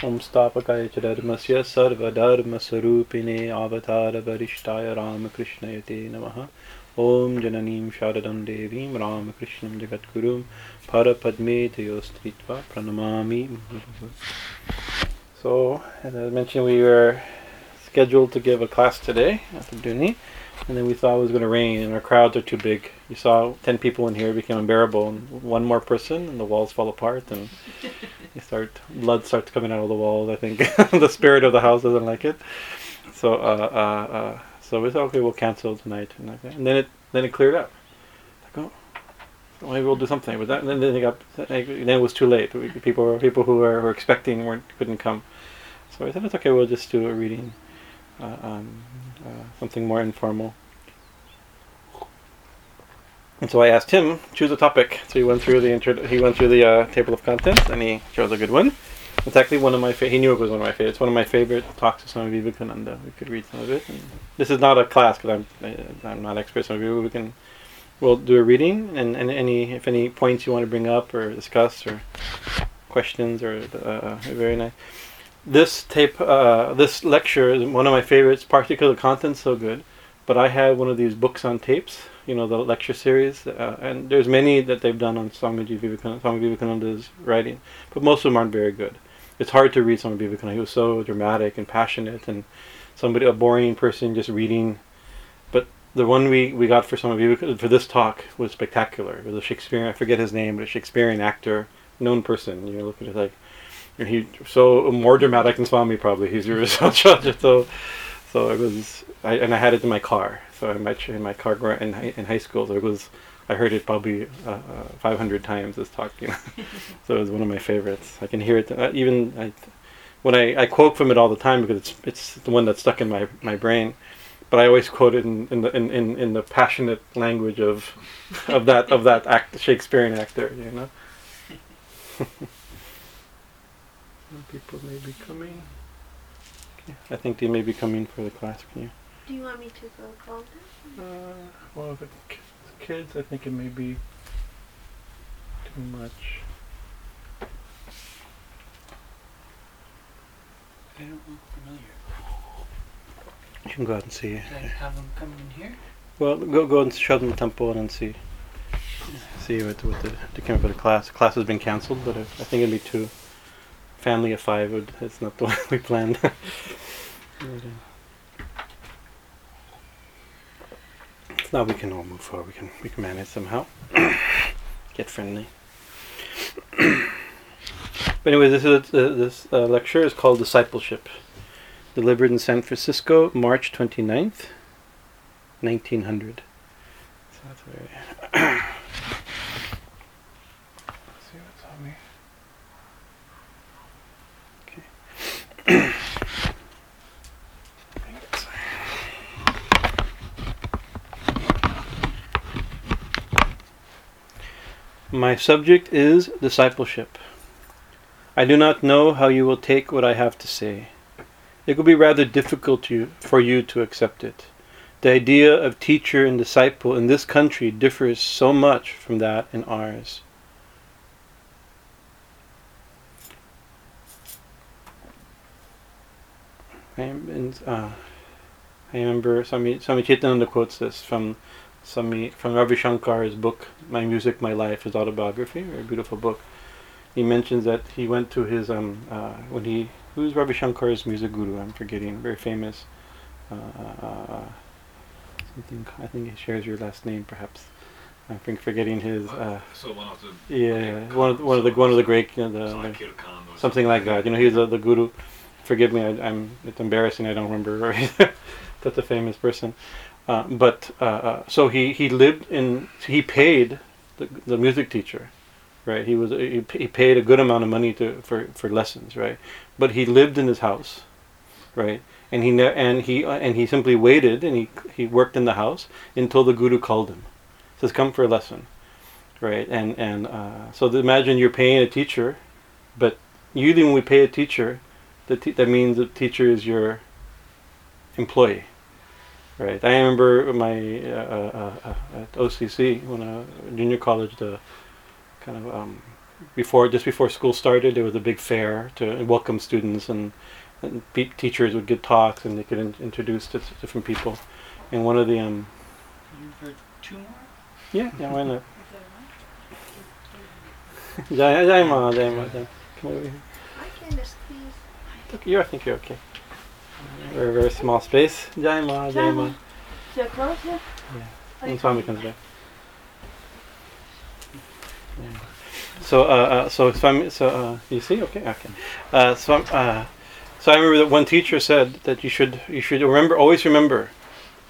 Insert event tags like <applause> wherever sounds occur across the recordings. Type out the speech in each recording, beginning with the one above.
Om Stapakaya Chadarmasya Sarvadharma Sarupine Avatara Varishtaya Ramakrishnayate Namaha Om Jananim Sharadam Devim Ramakrishnam Jagatgurum Parapadme Tayostritva Pranamami So, as I mentioned, we were scheduled to give a class today at the Dhuni, and then we thought it was going to rain, and our crowds are too big. You saw 10 people in here, became unbearable, and one more person, and the walls fall apart, and start blood starts coming out of the walls. I think <laughs> the spirit of the house doesn't like it. So, uh, uh, uh, so we thought, okay, we'll cancel tonight, and, like and then it then it cleared up. Like, oh, maybe we'll do something with that. And then it got, then it was too late. We, people, people who were, were expecting weren't couldn't come. So I said it's okay. We'll just do a reading, uh, um, uh, something more informal. And so I asked him choose a topic. So he went through the he went through the uh, table of contents and he chose a good one. It's actually one of my fa- he knew it was one of my favorites. One of my favorite talks of Swami Vivekananda. We could read some of it. And this is not a class because I'm uh, I'm not expert. So we can we'll do a reading and, and any if any points you want to bring up or discuss or questions or uh, very nice. This tape, uh, this lecture is one of my favorites, partly because the content's so good. But I had one of these books on tapes, you know, the lecture series, uh, and there's many that they've done on Swamiji Vivekananda, Swami Vivekananda's writing, but most of them aren't very good. It's hard to read Swami Vivekananda. He was so dramatic and passionate, and somebody a boring person just reading. But the one we, we got for Swami Vivekananda for this talk was spectacular. It was a Shakespearean, I forget his name, but a Shakespearean actor, known person. You look at it like he so more dramatic than Swami probably. He's <laughs> so so it was. I, and I had it in my car. So I met in my car in in high school. So it was. I heard it probably uh, uh, 500 times this talk. You know, <laughs> so it was one of my favorites. I can hear it uh, even I, when I, I quote from it all the time because it's it's the one that's stuck in my, my brain. But I always quote it in, in the in, in, in the passionate language of of that of that act Shakespearean actor. You know. <laughs> people may be coming. I think they may be coming for the class. Can you? Do you want me to go call them? Uh, well, if it's kids, I think it may be too much. They don't look familiar. You can go out and see. Can I have them come in here? Well, go go and show them the temple and then see. See what, what the, they came for the class. Class has been cancelled, but I, I think it'd be too family of five. Would, it's not the <laughs> one we planned. Now we can all move forward. We can we can manage somehow. <coughs> Get friendly. <coughs> but anyway, this is uh, this uh, lecture is called Discipleship, delivered in San Francisco, March 29th, 1900. So that's very <coughs> My subject is discipleship. I do not know how you will take what I have to say. It will be rather difficult to, for you to accept it. The idea of teacher and disciple in this country differs so much from that in ours. I, uh, I remember Swami, Swami Chitananda quotes this from Swami, from Ravi Shankar's book, My Music, My Life, his autobiography, very beautiful book. He mentions that he went to his, um, uh, when he, who's Ravi Shankar's music guru? I'm forgetting, very famous. Uh, uh, something, I think he shares your last name, perhaps. I'm forgetting his. Uh, so one of the yeah, one of the, one of the one of the great you know, the, the something like that. You know, he's the, the guru. Forgive me, I, am It's embarrassing. I don't remember. <laughs> Such a famous person. Uh, but uh, uh, so he, he lived in he paid the, the music teacher, right? He was he, he paid a good amount of money to for, for lessons, right? But he lived in his house, right? And he ne- and he uh, and he simply waited and he he worked in the house until the guru called him, says come for a lesson, right? And and uh, so imagine you're paying a teacher, but usually when we pay a teacher, that te- that means the teacher is your employee Right. I remember my uh, uh, uh, at OCC when I junior college, the kind of um, before just before school started, there was a big fair to welcome students, and, and pe- teachers would give talks, and they could in- introduce to s- different people. And one of the um, You for two more? yeah, yeah, why not? Jai, Jai Ma, Jai Ma, Jai. Come over here. I can squeeze. Look, you I think you're okay. Very, very small space. Jai Ma, Jai Ma. Close it? Yeah. Are And Swami comes back. Yeah. So, uh, uh, so Swami, so uh, you see, okay, okay. Uh, so, uh, so I remember that one teacher said that you should, you should remember, always remember,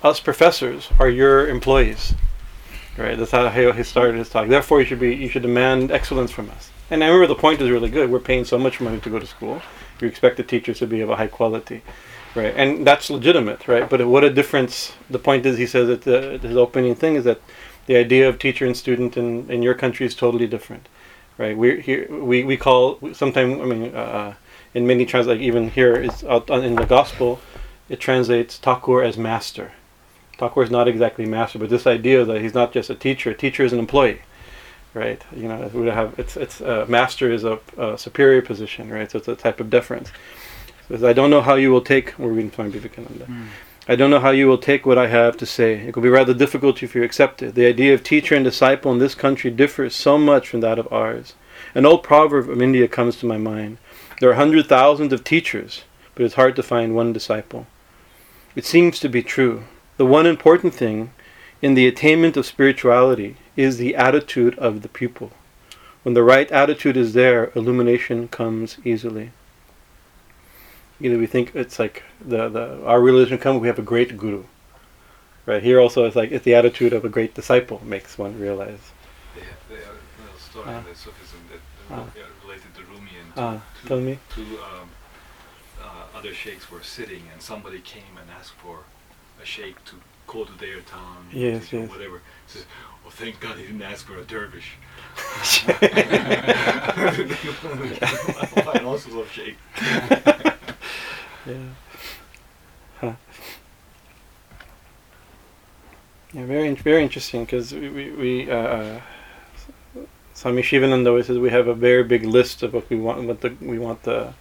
us professors are your employees, right? That's how he he started his talk. Therefore, you should be, you should demand excellence from us. And I remember the point is really good. We're paying so much money to go to school. You expect the teachers to be of a high quality, right? And that's legitimate, right? But what a difference. The point is, he says that the, his opening thing is that the idea of teacher and student in, in your country is totally different, right? We here we, we call sometimes I mean uh, in many trans like even here it's out on- in the gospel, it translates Thakur as master. Thakur is not exactly master, but this idea that he's not just a teacher. A teacher is an employee, right? You know, we have it's it's uh, master is a, a superior position, right? So it's a type of deference. Says, I don't know how you will take. We're reading Swami Vivekananda. I don't know how you will take what I have to say. It will be rather difficult if you accept it. The idea of teacher and disciple in this country differs so much from that of ours. An old proverb of India comes to my mind. There are hundred thousands of teachers, but it's hard to find one disciple. It seems to be true. The one important thing in the attainment of spirituality is the attitude of the pupil. When the right attitude is there, illumination comes easily. You know, we think it's like the, the our religion comes, we have a great guru. Right here also it's like it's the attitude of a great disciple makes one realize. They have, they have a little story Ah. in the Sufism that uh, related to Rumi and Ah, two, tell me. two um, uh, other sheikhs were sitting and somebody came and asked for a sheikh to go to their town, Yes, yes. whatever. He says, "Well, thank God he didn't ask for a dervish." I also love sheikh. Yeah. Huh. Yeah, very very interesting because we we, we uh, uh, Swami Shivananda always says we have a very big list of what we want. What the we want the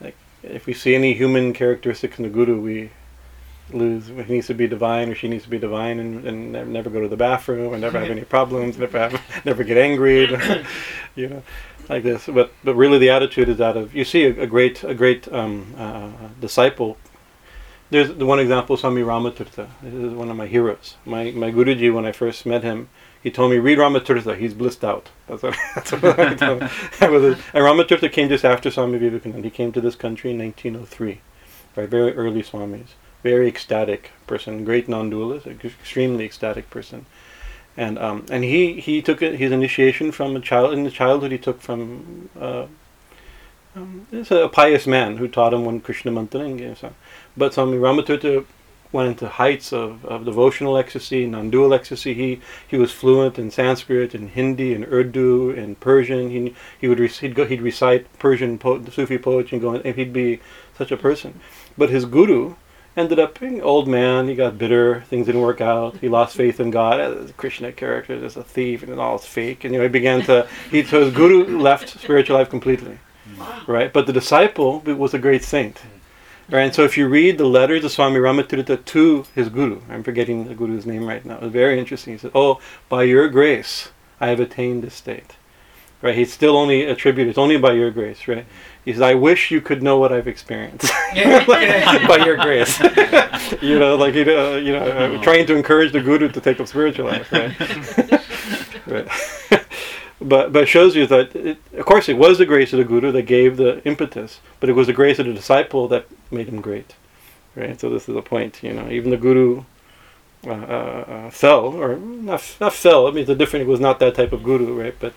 like if we see any human characteristics in the guru, we lose. He needs to be divine, or she needs to be divine, and, and never go to the bathroom, and never have <laughs> any problems, never have, never get angry, <laughs> you know, like this. But but really, the attitude is that of you see a, a great a great um, uh, disciple. There's the one example, Swami Ramatirtha. This is one of my heroes. My my Guruji, when I first met him, he told me read Ramatirtha. He's blissed out. <laughs> That's what, <laughs> that's what I told him. <laughs> And Ramatirtha came just after Swami Vivekananda. He came to this country in 1903, by very early Swamis. Very ecstatic person, great non-dualist, extremely ecstatic person, and um, and he he took his initiation from a child in his childhood. He took from uh, um, it's a pious man who taught him one Krishna mantra some. But Swami Ramatirtha went into heights of, of devotional ecstasy, non-dual ecstasy. He he was fluent in Sanskrit and Hindi and Urdu and Persian. He he would rec- he'd go he'd recite Persian po- Sufi poetry and go and he'd be such a person. But his guru ended up being an old man. He got bitter. Things didn't work out. He lost faith in God. As a Krishna character, is a thief, and all is fake. And you know, he began to. He so his guru left spiritual life completely, right? But the disciple was a great saint, right? And so if you read the letters of Swami Ramatirtha to his guru, I'm forgetting the guru's name right now. It's very interesting. He said, "Oh, by your grace, I have attained this state." Right? He's still only attributed. It's only by your grace, right? He says, "I wish you could know what I've experienced <laughs> by your grace." <laughs> you know, like you know, you know, uh, trying to encourage the guru to take up spiritual life, right? <laughs> right. but but it shows you that, it, of course, it was the grace of the guru that gave the impetus, but it was the grace of the disciple that made him great, right? So this is the point. You know, even the guru. Uh, uh, uh, fell or not, not fell. I mean, it's a different. It was not that type of guru, right? But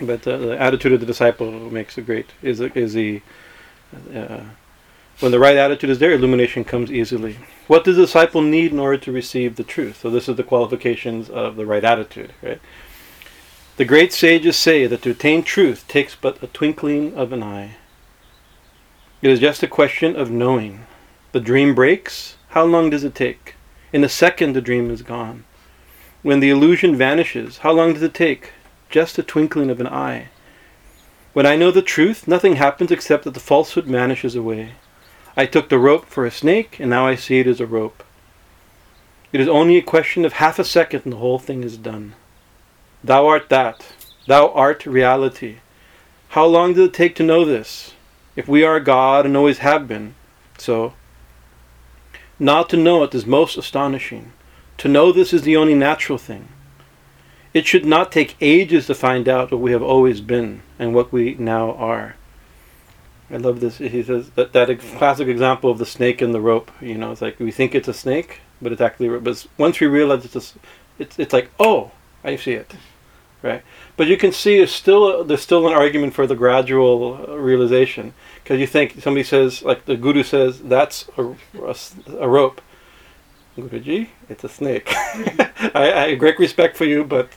but uh, the attitude of the disciple makes a great is is the uh, when the right attitude is there, illumination comes easily. What does the disciple need in order to receive the truth? So this is the qualifications of the right attitude, right? The great sages say that to attain truth takes but a twinkling of an eye. It is just a question of knowing. The dream breaks. How long does it take? In a second, the dream is gone. When the illusion vanishes, how long does it take? Just a twinkling of an eye. When I know the truth, nothing happens except that the falsehood vanishes away. I took the rope for a snake, and now I see it as a rope. It is only a question of half a second, and the whole thing is done. Thou art that. Thou art reality. How long did it take to know this? If we are God and always have been, so. Not to know it is most astonishing. To know this is the only natural thing. It should not take ages to find out what we have always been and what we now are. I love this. He says that, that classic example of the snake and the rope. You know, it's like we think it's a snake, but it's actually. rope. But once we realize it's, a, it's it's like oh, I see it, right? But you can see there's still there's still an argument for the gradual uh, realization because you think somebody says like the guru says that's a, a, a rope. Guruji, it's a snake. <laughs> I, I great respect for you, but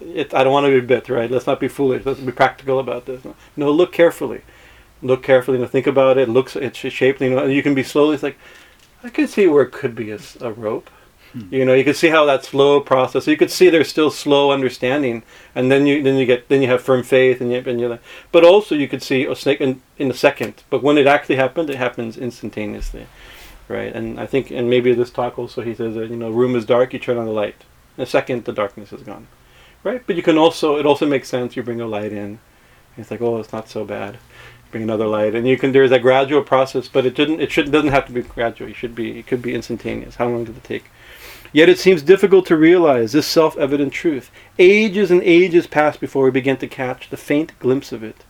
it, I don't want to be bit, right? Let's not be foolish. Let's be practical about this. No, look carefully look carefully, you know, think about it. Looks it's shaped, you know, you can be slowly. It's like I can see where it could be a, a rope. Hmm. You know, you can see how that slow process. You could see there's still slow understanding, and then you then you get then you have firm faith, and you and you. But also you could see a snake in, in a second. But when it actually happened, it happens instantaneously, right? And I think, and maybe this talk also he says that you know, room is dark, you turn on the light. In a second, the darkness is gone, right? But you can also it also makes sense. You bring a light in. It's like, oh, it's not so bad bring another light, and you can. There's a gradual process, but it didn't. It should doesn't have to be gradual. It should be. It could be instantaneous. How long did it take? Yet it seems difficult to realize this self-evident truth. Ages and ages pass before we begin to catch the faint glimpse of it.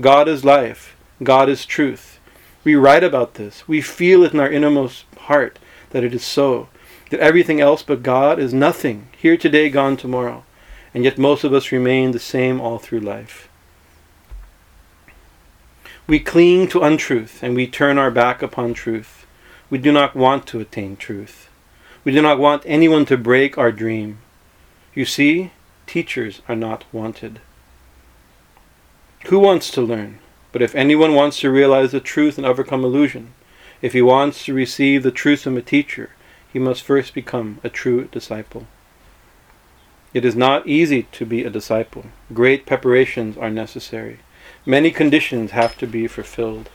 God is life. God is truth. We write about this. We feel it in our innermost heart that it is so. That everything else but God is nothing, here today, gone tomorrow. And yet most of us remain the same all through life. We cling to untruth and we turn our back upon truth. We do not want to attain truth. We do not want anyone to break our dream. You see, teachers are not wanted. Who wants to learn? But if anyone wants to realize the truth and overcome illusion, if he wants to receive the truth from a teacher, he must first become a true disciple. It is not easy to be a disciple. Great preparations are necessary. Many conditions have to be fulfilled.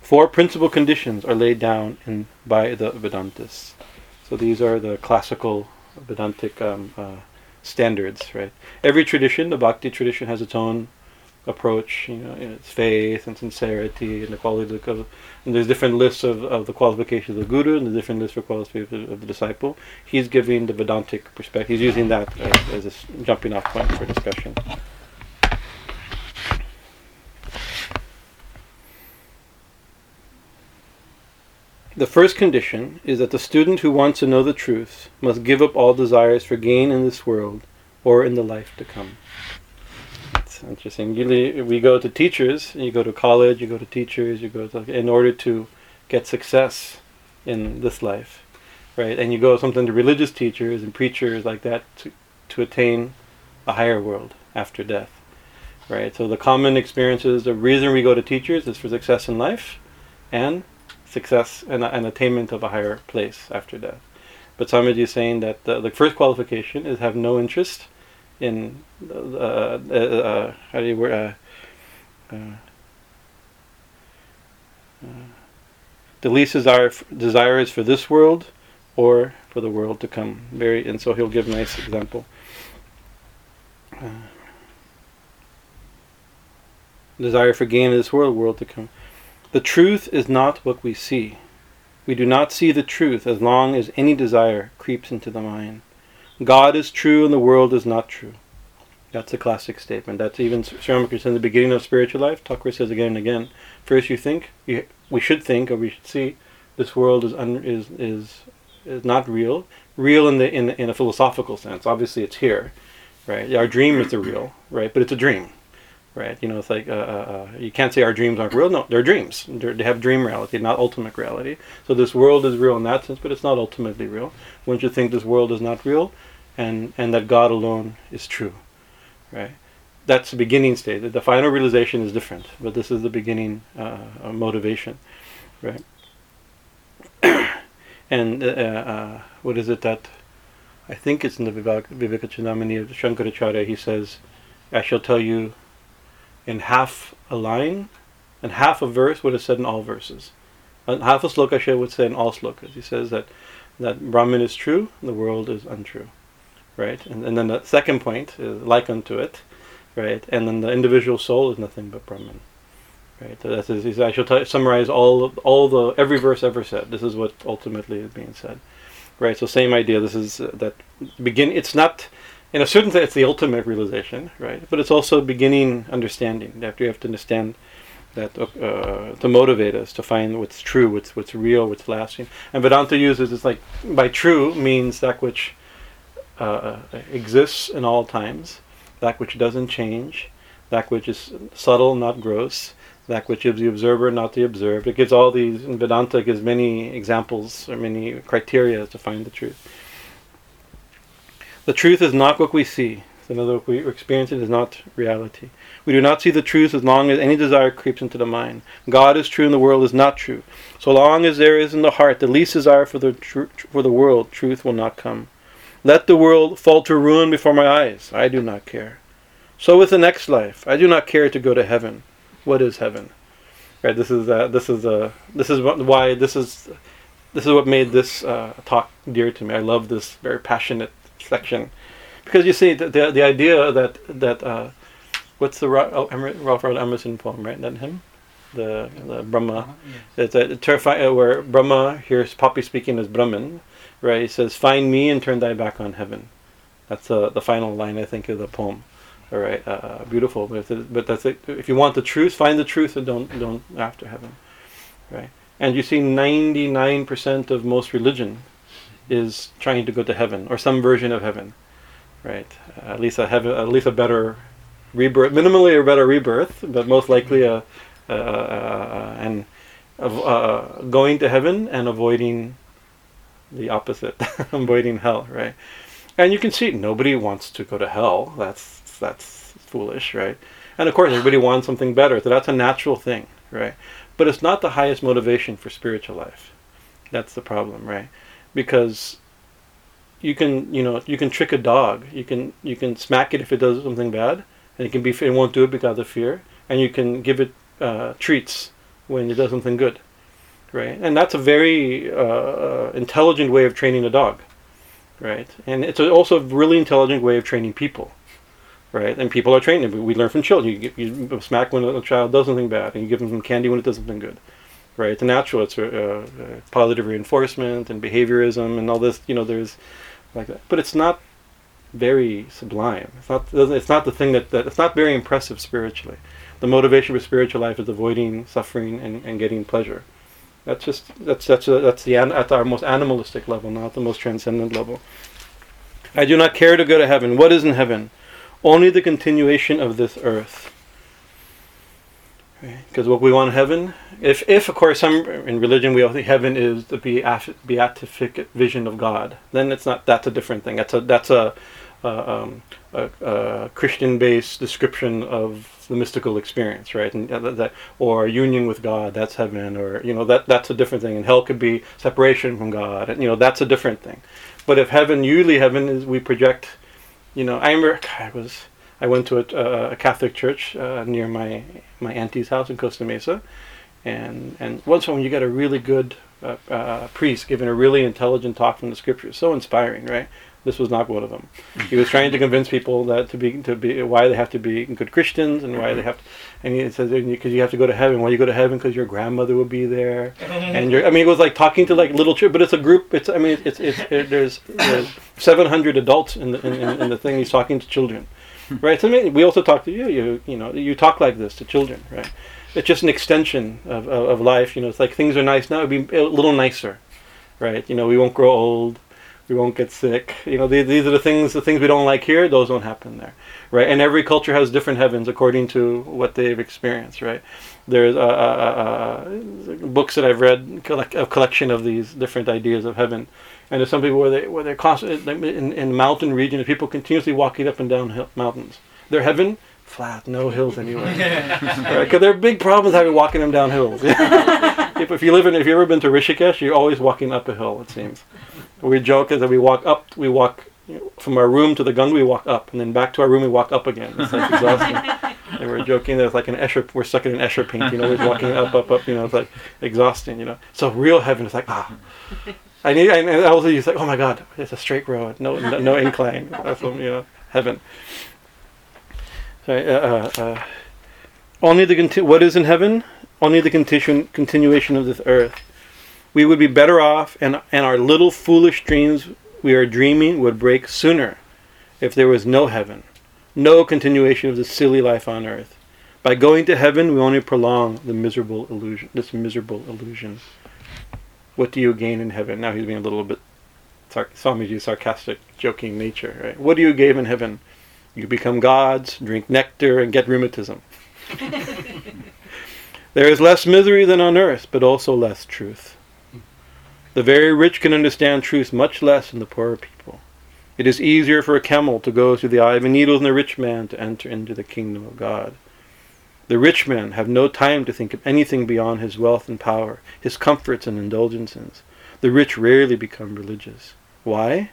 Four principal conditions are laid down in, by the Vedantists. So these are the classical Vedantic um, uh, standards, right? Every tradition, the Bhakti tradition, has its own approach, you know, its faith and sincerity and the quality of the, and there's different lists of, of the qualifications of the guru and the different lists for qualifications of the disciple. He's giving the Vedantic perspective. He's using that as, as a jumping off point for discussion. The first condition is that the student who wants to know the truth must give up all desires for gain in this world or in the life to come. Interesting. Usually, we go to teachers, you go to college, you go to teachers, you go to in order to get success in this life, right? And you go something to religious teachers and preachers like that to to attain a higher world after death, right? So the common experiences, the reason we go to teachers is for success in life, and success and an attainment of a higher place after death. But Swamiji is saying that the, the first qualification is have no interest in uh, uh, how do you word uh, uh, uh, the least desire desire is for this world or for the world to come. Very and so he'll give a nice example. desire for gain in this world, world to come. The truth is not what we see. We do not see the truth as long as any desire creeps into the mind. God is true and the world is not true. That's a classic statement. That's even Sri Ramakrishna in the beginning of spiritual life. Thakur says again and again. First, you think you, we should think, or we should see, this world is un, is is is not real. Real in the in in a philosophical sense. Obviously, it's here, right? Our dream is the real, right? But it's a dream right? You know, it's like uh, uh, uh, you can't say our dreams aren't real. No, they're dreams. They're, they have dream reality, not ultimate reality. So this world is real in that sense, but it's not ultimately real. Once you think this world is not real, and and that God alone is true, right? That's the beginning stage. The final realization is different, but this is the beginning uh, motivation, right? <clears throat> and uh, uh, what is it that I think it's in the Vivek, Vivekachudamani of Shankaracharya. He says, "I shall tell you in half a line, and half a verse would have said in all verses. And half a sloka Shiva would say in all slokas. He says that that Brahman is true, the world is untrue, right? And, and then the second point is like unto it, right? And then the individual soul is nothing but Brahman, right? So that's his, I shall t- summarize all all the every verse ever said. This is what ultimately is being said, right? So same idea. This is uh, that begin. It's not in a certain sense it's the ultimate realization, right? But it's also beginning understanding. After you have to understand that uh, to motivate us to find what's true, what's what's real, what's lasting. And Vedanta uses it's like by true means that which uh, exists in all times, that which doesn't change, that which is subtle, not gross, that which is the observer, not the observed. It gives all these. In Vedanta gives many examples or many criteria to find the truth. The truth is not what we see. So in other words, we experience it is not reality. We do not see the truth as long as any desire creeps into the mind. God is true and the world is not true. So long as there is in the heart the least desire for the tr- for the world, truth will not come. Let the world fall to ruin before my eyes. I do not care. So with the next life, I do not care to go to heaven. What is heaven? Right. This is uh, this is uh, this is why this is this is what made this uh, talk dear to me. I love this very passionate because you see the the, the idea that that uh, what's the Ra- oh, Ralph Waldo Emerson poem, right? That him, the the Brahma. Uh-huh, yes. It's a terrifying uh, where Brahma hears Poppy speaking as Brahman, right? He says, "Find me and turn thy back on heaven." That's uh, the final line I think of the poem. All right, uh, beautiful. But, but that's it. If you want the truth, find the truth and don't don't after heaven, right? And you see, ninety nine percent of most religion is trying to go to heaven or some version of heaven, right? Uh, at least a heaven, at least a better rebirth, minimally a better rebirth, but most likely a, uh, uh, and uh, going to heaven and avoiding the opposite, <laughs> avoiding hell, right? And you can see nobody wants to go to hell. That's that's foolish, right? And of course, everybody wants something better. So that's a natural thing, right? But it's not the highest motivation for spiritual life. That's the problem, right? Because you can, you know, you can trick a dog. You can you can smack it if it does something bad, and it can be it won't do it because of fear. And you can give it uh, treats when it does something good, right? And that's a very uh, intelligent way of training a dog, right? And it's also a really intelligent way of training people, right? And people are trained. We learn from children. You, you smack when a child does something bad, and you give them some candy when it does something good, right? It's natural. It's uh, uh, positive reinforcement and behaviorism and all this. You know, there's like that, but it's not very sublime. It's not. It's not the thing that, that it's not very impressive spiritually. The motivation for spiritual life is avoiding suffering and, and getting pleasure. That's just that's that's a, that's the at our most animalistic level, not the most transcendent level. I do not care to go to heaven. What is in heaven? Only the continuation of this earth. Because what we want in heaven, if, if of course some in religion we all think heaven is the beat- beatific vision of God, then it's not. That's a different thing. That's a that's a, uh, um, a, a Christian-based description of the mystical experience, right? And uh, that, that or union with God, that's heaven, or you know that that's a different thing. And hell could be separation from God, and you know that's a different thing. But if heaven, usually heaven is we project. You know, I remember I was I went to a, a Catholic church uh, near my my auntie's house in Costa Mesa, and and once when you get a really good uh, uh, priest giving a really intelligent talk from the scriptures, so inspiring, right? This was not one of them. He was trying to convince people that to be to be why they have to be good Christians and why they have, to, and he says because you have to go to heaven. Why you go to heaven? Because your grandmother will be there, and your I mean it was like talking to like little children, but it's a group. It's I mean it's it's it, there's, there's 700 adults in the in, in, in the thing. He's talking to children, <laughs> right? So we also talk to you. You you know you talk like this to children, right? It's just an extension of, of, of life. You know, it's like things are nice now. It'd be a little nicer, right? You know, we won't grow old. We won't get sick. You know, these, these are the things the things we don't like here. Those don't happen there, right? And every culture has different heavens according to what they've experienced, right? There's uh, uh, uh, books that I've read, a collection of these different ideas of heaven, and there's some people where they where they're constantly in, in mountain region, people continuously walking up and down hill, mountains. Their heaven flat, no hills anywhere, <laughs> because there are big problems having walking them down hills. <laughs> if, if you live in, if you've ever been to Rishikesh, you're always walking up a hill. It seems. We joke is that we walk up, we walk you know, from our room to the gun, we walk up, and then back to our room, we walk up again. It's like exhausting. <laughs> they were joking that it's like an Escher. We're stuck in an Escher painting, always walking up, up, up. You know, it's like exhausting. You know, so real heaven is like ah. I need, and also you like, oh my God, it's a straight road, no, no, no <laughs> incline. That's what, you know, heaven. So, uh, uh, uh, only the conti- what is in heaven? Only the continu- continuation of this earth. We would be better off, and and our little foolish dreams we are dreaming would break sooner, if there was no heaven, no continuation of this silly life on earth. By going to heaven, we only prolong the miserable illusion. This miserable illusion. What do you gain in heaven? Now he's being a little bit sar- Swamiji's sarcastic, joking nature. Right? What do you gain in heaven? You become gods, drink nectar, and get rheumatism. <laughs> there is less misery than on earth, but also less truth. The very rich can understand truth much less than the poorer people. It is easier for a camel to go through the eye of a needle than a rich man to enter into the kingdom of God. The rich men have no time to think of anything beyond his wealth and power, his comforts and indulgences. The rich rarely become religious. Why?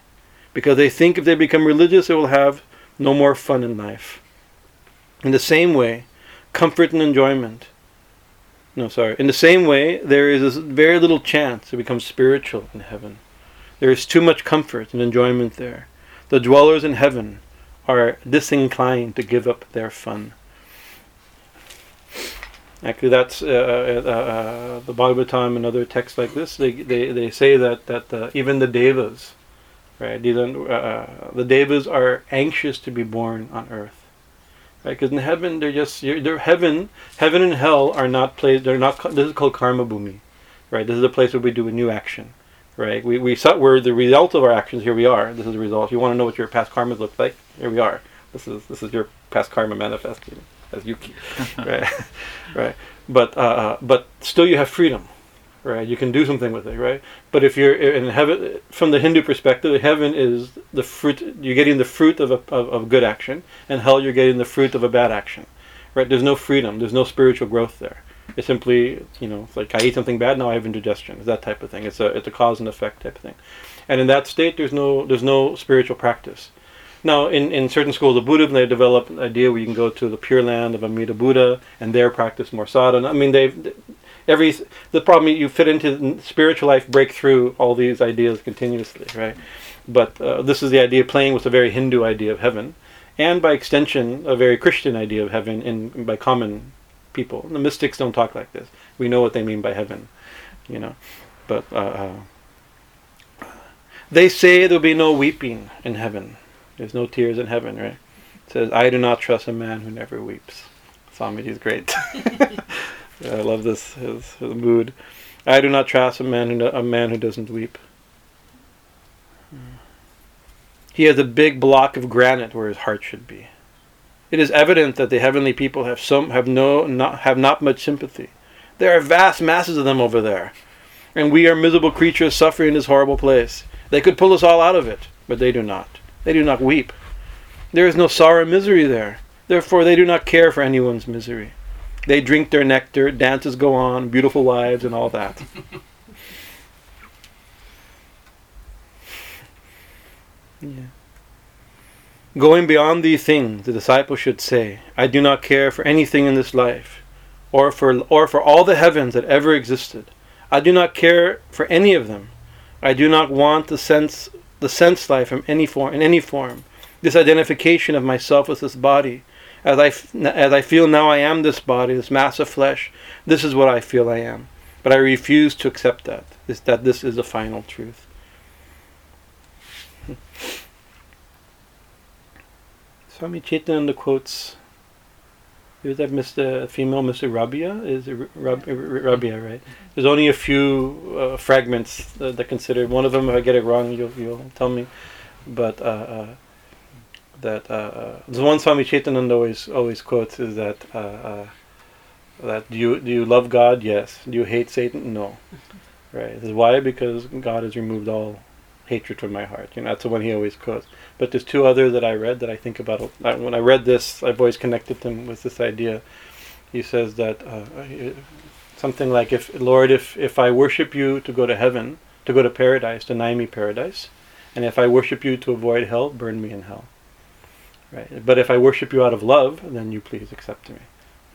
Because they think if they become religious, they will have no more fun in life. In the same way, comfort and enjoyment. No, sorry. In the same way, there is very little chance to become spiritual in heaven. There is too much comfort and enjoyment there. The dwellers in heaven are disinclined to give up their fun. Actually, that's uh, uh, uh, the Bhagavatam and other texts like this. They, they, they say that that uh, even the devas, right? These uh, the devas are anxious to be born on earth, right? Because in heaven, they're just they're heaven. Heaven and hell are not placed. They're not. This is called karma bhumi, right? This is a place where we do a new action, right? We we we're the result of our actions. Here we are. This is the result. You want to know what your past karmas look like, here we are. This is this is your past karma manifesting as you <laughs> right? Right. But uh, uh, but still, you have freedom, right? You can do something with it, right? But if you're in heaven, from the Hindu perspective, heaven is the fruit. You're getting the fruit of a of, of good action, and hell, you're getting the fruit of a bad action, right? There's no freedom. There's no spiritual growth there. It's simply, you know, like I eat something bad, now I have indigestion. It's that type of thing. It's a it's a cause and effect type of thing, and in that state, there's no there's no spiritual practice. Now, in, in certain schools of Buddhism, they develop an idea where you can go to the Pure Land of Amida Buddha and there practice more sadhana. I mean, they've every the problem you fit into spiritual life break through all these ideas continuously, right? But uh, this is the idea playing with a very Hindu idea of heaven, and by extension, a very Christian idea of heaven in by common people. The mystics don't talk like this. We know what they mean by heaven, you know, but. Uh, uh, they say there'll be no weeping in heaven. There's no tears in heaven, right? It says, I do not trust a man who never weeps. Swamiji is great. <laughs> I love this his, his, mood. I do not trust a man who a man who doesn't weep. He has a big block of granite where his heart should be. It is evident that the heavenly people have some have no not have not much sympathy. There are vast masses of them over there, and we are miserable creatures suffering in this horrible place. They could pull us all out of it, but they do not. They do not weep. There is no sorrow and misery there. Therefore, they do not care for anyone's misery. They drink their nectar, dances go on, beautiful wives, and all that. <laughs> yeah. Going beyond these things, the disciple should say, I do not care for anything in this life, or for, or for all the heavens that ever existed. I do not care for any of them. I do not want the sense the sense life in any form, in any form, this identification of myself with this body. As I, as I feel now I am this body, this mass of flesh, this is what I feel I am. But I refuse to accept that, this, that this is the final truth. <laughs> Swami Chaitanya quotes, is that Mr. female Mr. Rabia? Is it Rab, Rabia, right? There's only a few uh, fragments that, that considered. One of them, if I get it wrong, you'll, you'll tell me. But uh, uh, that uh, uh, the one Swami Chaitanya always always quotes is that uh, that do you do you love God? Yes. Do you hate Satan? No. Right. This is why because God has removed all hatred from my heart. You know, that's the one he always quotes. But there's two other that I read that I think about. When I read this, I've always connected them with this idea. He says that uh, uh, something like if lord if if i worship you to go to heaven to go to paradise deny me paradise and if i worship you to avoid hell burn me in hell right? But if I worship you out of love, then you please accept me,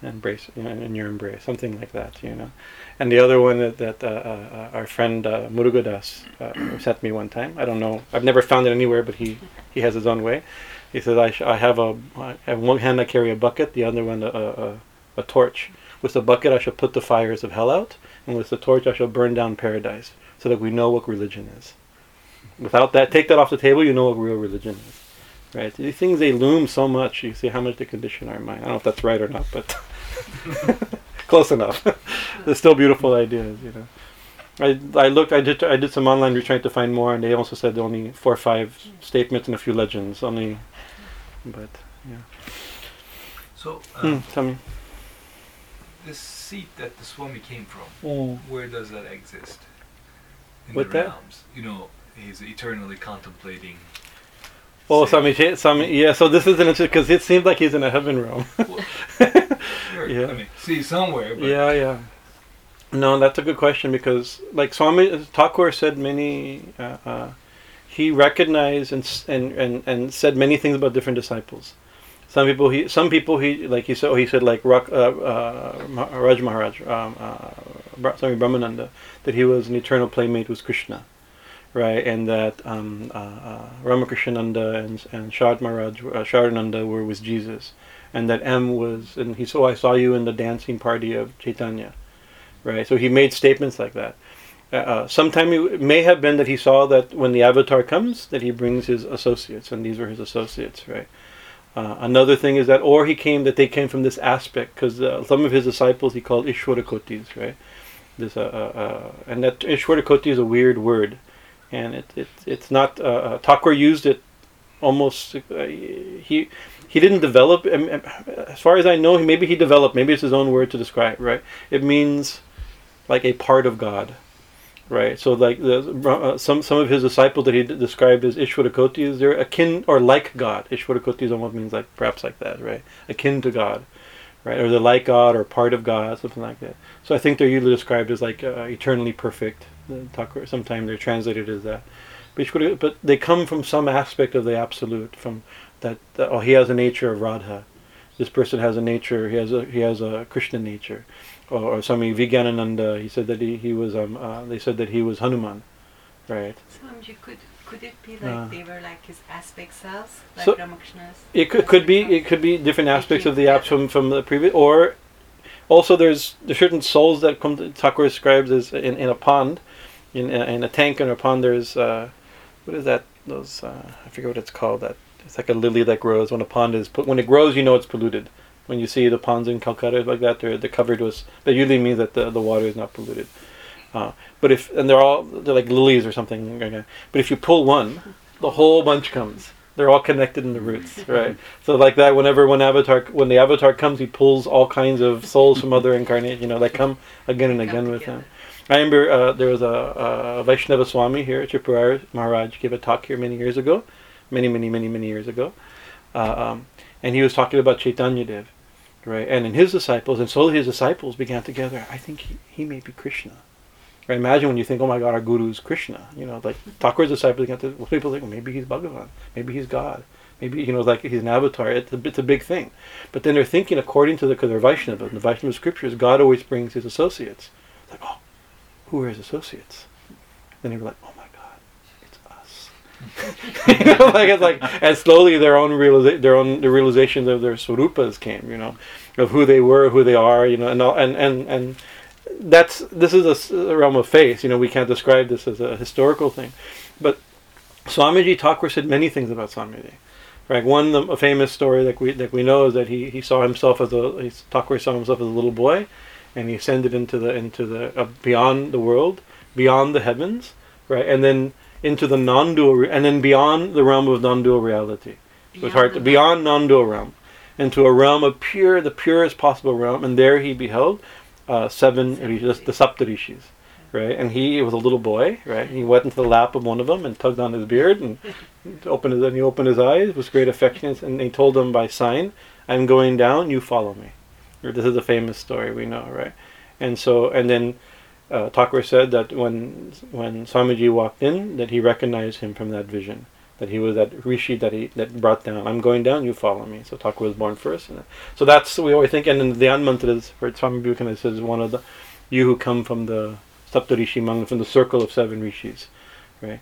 embrace in your embrace, something like that, you know. And the other one that, that uh, uh, our friend uh, Murugadas uh, sent me one time. I don't know. I've never found it anywhere, but he, he has his own way. He says I, sh- I have a I have one hand I carry a bucket, the other one a, a, a torch. With the bucket I shall put the fires of hell out, and with the torch I shall burn down paradise, so that we know what religion is. Without that, take that off the table, you know what real religion is. Right? These things they loom so much. You see how much they condition our mind. I don't know if that's right or not, but <laughs> close enough. <laughs> They're still beautiful ideas, you know. I, I looked. I did. I did some online research to find more, and they also said only four or five statements and a few legends. Only, but yeah. So, Hmm, um, tell me. the seat that the Swami came from, Mm. where does that exist? In What the that? realms. You know, he's eternally contemplating. Oh, Same. some, some, yeah. So this is an interesting because it seems like he's in a heaven realm. <laughs> <laughs> Yeah. I mean, see somewhere, but yeah, yeah. No, that's a good question because, like Swami Thakur said, many uh, uh, he recognized and, and and and said many things about different disciples. Some people he, some people he like he said. He said like Rak, uh, uh, Maharaj Maharaj, um, uh, Bra- Brahmananda, that he was an eternal playmate with Krishna, right? And that um, uh, uh, Ramakrishnananda and and Maharaj, uh, Saradananda were with Jesus, and that M was and he saw I saw you in the dancing party of Chaitanya, right? So he made statements like that. Uh, Uh, sometime it may have been that he saw that when the avatar comes, that he brings his associates, and these were his associates, right? Uh, another thing is that, or he came that they came from this aspect, because uh, some of his disciples he called Ishwarakotis, right? This, uh, uh, uh, and that Ishwarakoti is a weird word, and it, it it's not. Uh, uh, used it almost. Uh, he he didn't develop. As far as I know, maybe he developed. Maybe it's his own word to describe. Right? It means like a part of God right? So like the uh, some some of his disciples that he d- described as Ishwarakotis, they're akin or like God. Ishwarakotis almost means like perhaps like that, right? Akin to God, right? Or they're like God or part of God, something like that. So I think they're usually described as like uh, eternally perfect. The Thakur, sometimes they're translated as that. But, they come from some aspect of the absolute, from that, that oh he has a nature of Radha. This person has a nature. He has a he has a Krishna nature or, or Swami Vijnanananda, he said that he, he was um uh, they said that he was Hanuman, right? Swamiji, could could it be like Uh. they were like his aspect selves, like So- Ramakrishna's? It could, could be it could be different aspects of the apps from from the previous, or also there's there's certain souls that come. To, Thakur describes as in, in a pond, in a, in a tank in a pond. There's uh, what is that? Those uh, I forget what it's called. That it's like a lily that grows when a pond is put when it grows. You know it's polluted. When you see the ponds in Calcutta like that, they're they're covered with. That usually means that the, the water is not polluted. Uh, but if and they're all they're like lilies or something. But if you pull one, the whole bunch comes. They're all connected in the roots, <laughs> right? So like that, whenever when avatar when the avatar comes, he pulls all kinds of souls from other incarnations, you know, that come again and Come again with him. I remember uh, there was a, a Vaishnava Swami here at Tripurari Maharaj gave a talk here many years ago, many, many, many, many years ago, uh, um, and he was talking about Chaitanya Dev, right? And in his disciples, and slowly his disciples began together. I think he, he may be Krishna. Right? Imagine when you think, oh my God, our guru is Krishna. You know, like Thakur's disciples began to. Well, people think, well, maybe he's Bhagavan, maybe he's God, maybe you know, like he's an avatar. It's a, it's a big thing, but then they're thinking according to the because they're Vaishnava. In the Vaishnava scriptures, God always brings his associates. Like, oh, who are his associates? Then they were like, oh my God, it's us. <laughs> <laughs> you know, like it's like, and slowly their own realiza- their own the realization of their swarupas came. You know, of who they were, who they are. You know, and all, and and and that's this is a realm of faith. You know, we can't describe this as a historical thing, but Swamiji Thakur said many things about Swamiji. Right, one the, a famous story that we that we know is that he, he saw himself as a he, Thakur saw himself as a little boy, and he ascended into the into the uh, beyond the world, beyond the heavens, right, and then into the non-dual, re- and then beyond the realm of non-dual reality. Hard the- beyond non-dual realm, into a realm of pure, the purest possible realm, and there he beheld uh, seven, rishis, the Saptarishis, right? And he was a little boy, right? and He went into the lap of one of them and tugged on his beard and <laughs> opened his, and he opened his eyes with great affection, and he told him by sign, "I'm going down. You follow me." Or This is a famous story we know, right? And so, and then uh, Thakur said that when when Swamiji walked in, that he recognized him from that vision, that he was that rishi that he that brought down. I'm going down, you follow me. So Thakur was born first, and so that's we always think. And then the Anmantras for Swami Vivekananda says one of the you who come from the Saptarishi Manga from the circle of seven rishis, right?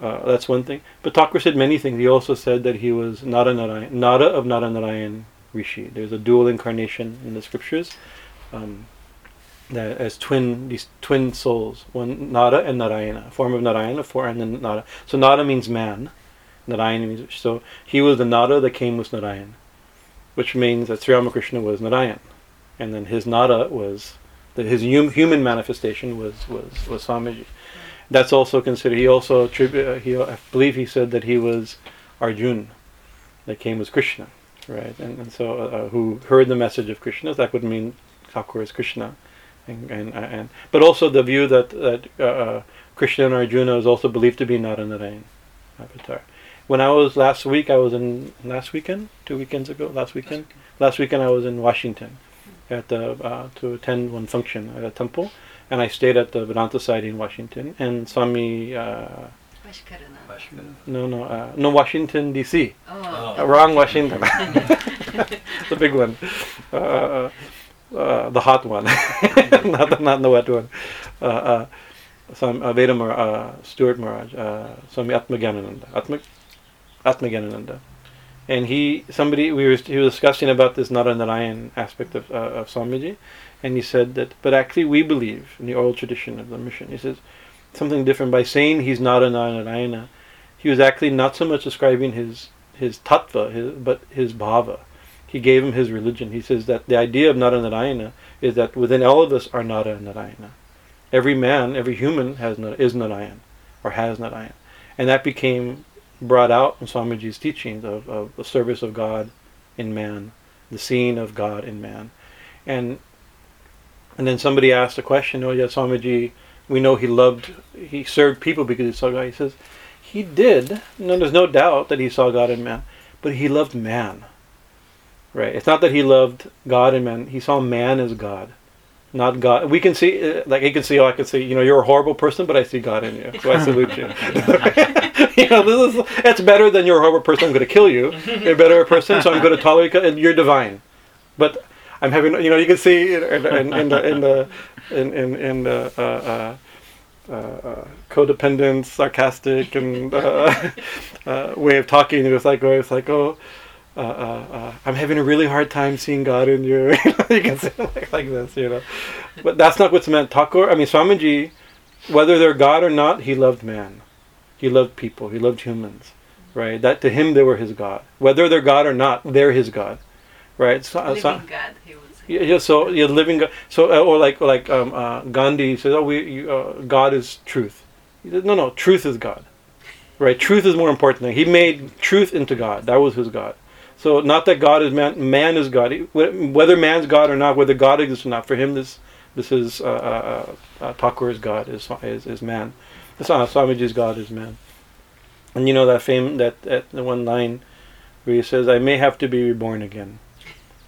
Uh, that's one thing. But Thakur said many things. He also said that he was Nara Narayan, Nara of Naranarayan Rishi. There's a dual incarnation in the scriptures. Um, that as twin these twin souls, one Nara and Narayana, form of Narayana, for and then Nara. So Nara means man, Narayana means so he was the Nara that came with Narayan, which means that Sri Ramakrishna was Narayan, and then his Nara was that his hum, human manifestation was was was Swamiji. That's also considered. He also he I believe he said that he was Arjun, that came with Krishna, right? And, and so uh, who heard the message of Krishna? That would mean Thakur is Krishna and, and, and but also the view that that uh, uh, Krishna and Arjuna is also believed to be Naranarayan avatar. When I was last week, I was in last weekend, two weekends ago, last weekend, last weekend I was in Washington, at the uh, to attend one function at a temple, and I stayed at the Vedanta Society in Washington, and Swami. Uh, Vashkarana. no, no, uh, no, Washington D.C. Oh. Uh, wrong Washington. <laughs> the big one. Uh, uh, the hot one. <laughs> not, the, not the wet one. Uh, uh, some uh, Veda Mar- uh, Stuart Maharaj, uh, Swami Atmajnanananda. Atma. And he, somebody, we were, he was discussing about this Naranarayan aspect of, uh, of Swamiji, and he said that, but actually we believe in the oral tradition of the mission. He says something different by saying he's Naranarayana. He was actually not so much describing his his tattva, his, but his bhava. He gave him his religion. He says that the idea of Naranarayana is that within all of us are Naranarayana. Every man, every human has is Narayan, or has Narayan. And that became brought out in Swamiji's teachings of, of the service of God in man, the seeing of God in man. And and then somebody asked a question, oh yeah, Swamiji, we know he loved, he served people because he saw God. He says, he did. No, there's no doubt that he saw God in man, but he loved man. Right? It's not that he loved God and man. He saw man as God, not God. We can see, uh, like he can see. Oh, I can see. You know, you're a horrible person, but I see God in you, so I salute you. <laughs> you know, this is it's better than you're a horrible person. I'm going to kill you. You're a better person, so I'm going to tolerate and you're divine. But I'm having, you know, you can see in, in, in, in the in the in in, in the. Uh, uh, uh, uh, codependent, sarcastic, and uh, <laughs> uh, way of talking. It was like, oh, it's like, oh, uh, uh, uh, I'm having a really hard time seeing God in you. <laughs> you can say it like, like this, you know. But that's not what's meant. Thakur, I mean, Swamiji, whether they're God or not, he loved man. He loved people. He loved humans, right? That to him they were his God. Whether they're God or not, they're his God, right? So, Living so- God, he say. yeah, yeah, so you're living. God- So, uh, or like like um, uh, Gandhi says, "Oh, we uh, God is truth." No, no, truth is God, right? Truth is more important. Than he made truth into God. That was his God. So, not that God is man. Man is God. Whether man's God or not, whether God exists or not, for him, this this is uh, uh, uh, uh, Thakur's God is is, is man. This uh, Swamiji's God is man. And you know that fame that, that the one line where he says, "I may have to be reborn again."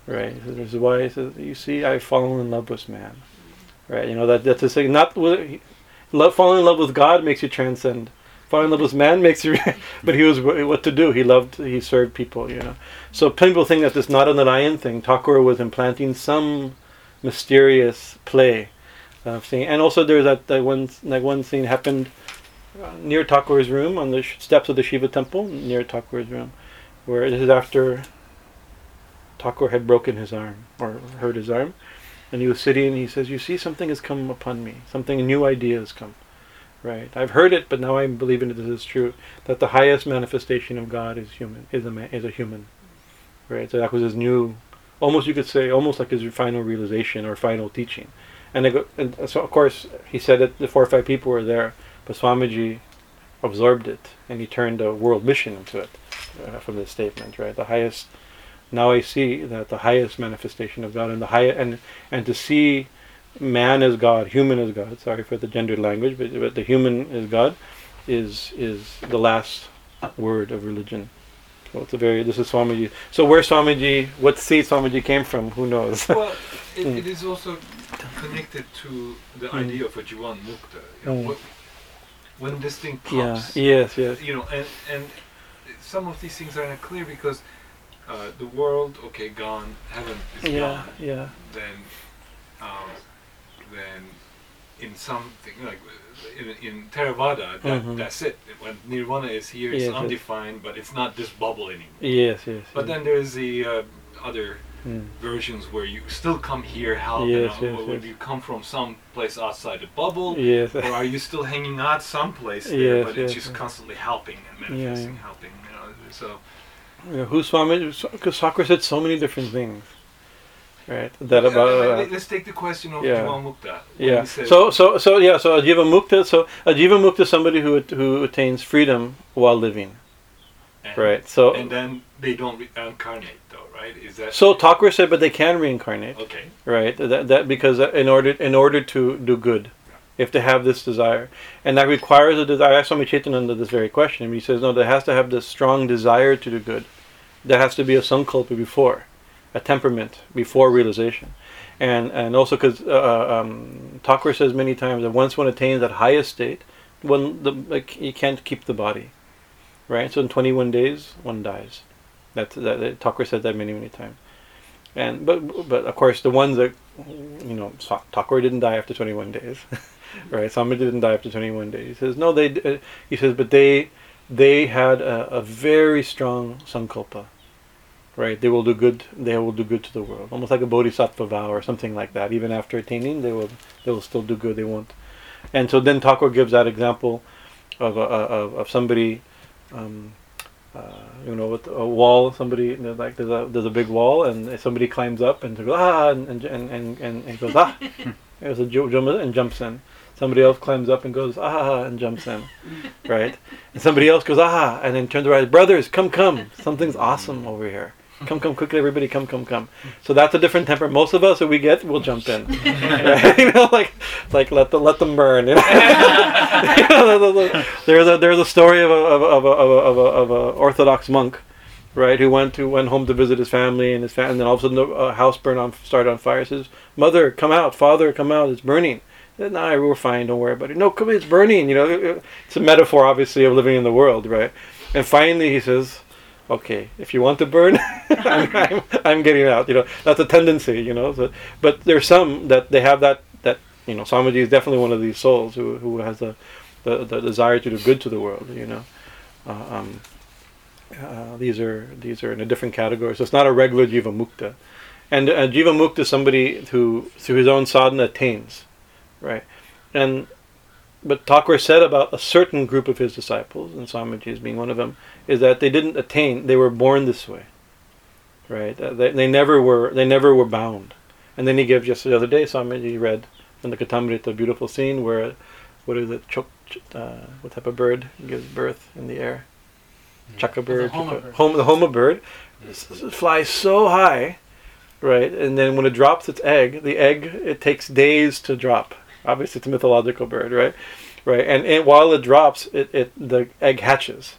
Right. This is why he says, "You see, I've fallen in love with man." Right. You know that that's the thing. Not love. Falling in love with God makes you transcend. Falling in love with man makes you. <laughs> but he was what to do. He loved. He served people. You know. So people think that this not an Narayan thing. Thakur was implanting some mysterious play thing. And also there's that, that one that one scene happened uh, near Thakur's room on the steps of the Shiva temple near Thakur's room, where this is after Thakur had broken his arm or hurt his arm, and he was sitting. and He says, "You see, something has come upon me. Something new idea has come. Right? I've heard it, but now I'm believing it this is true. That the highest manifestation of God is human. Is a man, is a human. Right? So that was his new, almost you could say, almost like his final realization or final teaching. And, go, and so of course he said that the four or five people were there, but Swamiji absorbed it and he turned a world mission into it uh, from this statement. Right? The highest now I see that the highest manifestation of God and the high and and to see man as God, human as God. Sorry for the gendered language, but, but the human as God is is the last word of religion. So it's a very this is Swamiji. So where Swamiji, what seed Swamiji came from, who knows? Well, it, <laughs> Mm. it is also connected to the Mm. idea of a Jivan Mukta. You know, Mm. what, when this thing yeah. pops, Yes. Yes. you know, and, and some of these things are not clear because uh, the world, okay, gone, heaven is Yeah, gone. yeah. Then, um, then in something like in, in Theravada, that, Mhm. that's it. When nirvana is here, it's Yes, yes. undefined, but it's not this bubble anymore. Yes, yes. But yes. then there's the uh, other Mm. versions where you still come here help Yes, uh, yes, when you come from some place outside the bubble Yes. or are you still hanging out someplace <laughs> there but it's just constantly helping and manifesting yeah. helping you know so Yeah, who Swami? Because Thakur said so many different things, right? That about. Uh, let- let's take the question of yeah. Mukta yeah. So so so yeah. So Ajiva Mukta. So Ajiva Mukta is somebody who who attains freedom while living, and, right? So and then they don't reincarnate though right is that so Thakur said, but they can reincarnate, okay right? That that because in order in order to do good. If they have this desire, and that requires a desire. I asked Swami Chaitanya this very question, and he says, no, there has to have this strong desire to do good. There has to be a sankalpa before, a temperament before realization, and and also because uh, um, Thakur says many times that once one attains that highest state, one the like you can't keep the body, right? So in 21 days, one dies. That's that, Thakur said that many many times, and but but of course the ones that you know Thakur didn't die after 21 days, <laughs> right? Swami didn't die after 21 days. He says no, they uh, he says but they they had a, a very strong sankalpa right? They will do good. They will do good to the world, almost like a bodhisattva vow or something like that. Even after attaining, they will they will still do good. They won't. And so then Thakur gives that example of a, of, of somebody, um, uh, you know, with a wall. Somebody you know, like there's a there's a big wall, and somebody climbs up and goes ah, and and and and, and, goes ah, <laughs> there's a jump and jumps in. Somebody else climbs up and goes ah and jumps in, right? And somebody else goes ah and then turns around, brothers, come come, something's awesome over here. Come come quickly, everybody, come come come. So that's a different temper. Most of us, if we get, we'll jump in. <laughs> Right? <laughs> you know, like like let the let them burn. <laughs> You know? You know, there's a there's a story of a of a, of a, of a, of a, of a Orthodox monk, right, who went to went home to visit his family and his family, and then all of a sudden the uh, house burned on started on fire. He says, "Mother, come out! Father, come out! It's burning." No, we're fine. Don't worry about it. No, come. It's burning. You know, it's a metaphor, obviously, of living in the world, right? And finally, he says, "Okay, if you want to burn, <laughs> I'm, I'm, I'm getting out." You know, that's a tendency. You know, so, but there's some that they have that that you know. Swamiji is definitely one of these souls who who has a the, the desire to do good to the world. You know, uh, um, uh, these are these are in a different category. So it's not a regular jiva mukta, and uh, jiva mukta is somebody who through his own sadhana attains, right? And but Thakur said about a certain group of his disciples, and Swamiji as being one of them, is that they didn't attain; they were born this way, right? Uh, they, they never were they never were bound. And then he gives just the other day, Swamiji read in the Kathamrita, a beautiful scene where, what is it, chok, uh, what type of bird gives birth in the air? Chaka bird, homa chaka- bird. hom- the homa bird s- s- flies so high, right? And then when it drops its egg, the egg it takes days to drop. Obviously, it's a mythological bird, right? Right, and, and while it drops, it, it the egg hatches,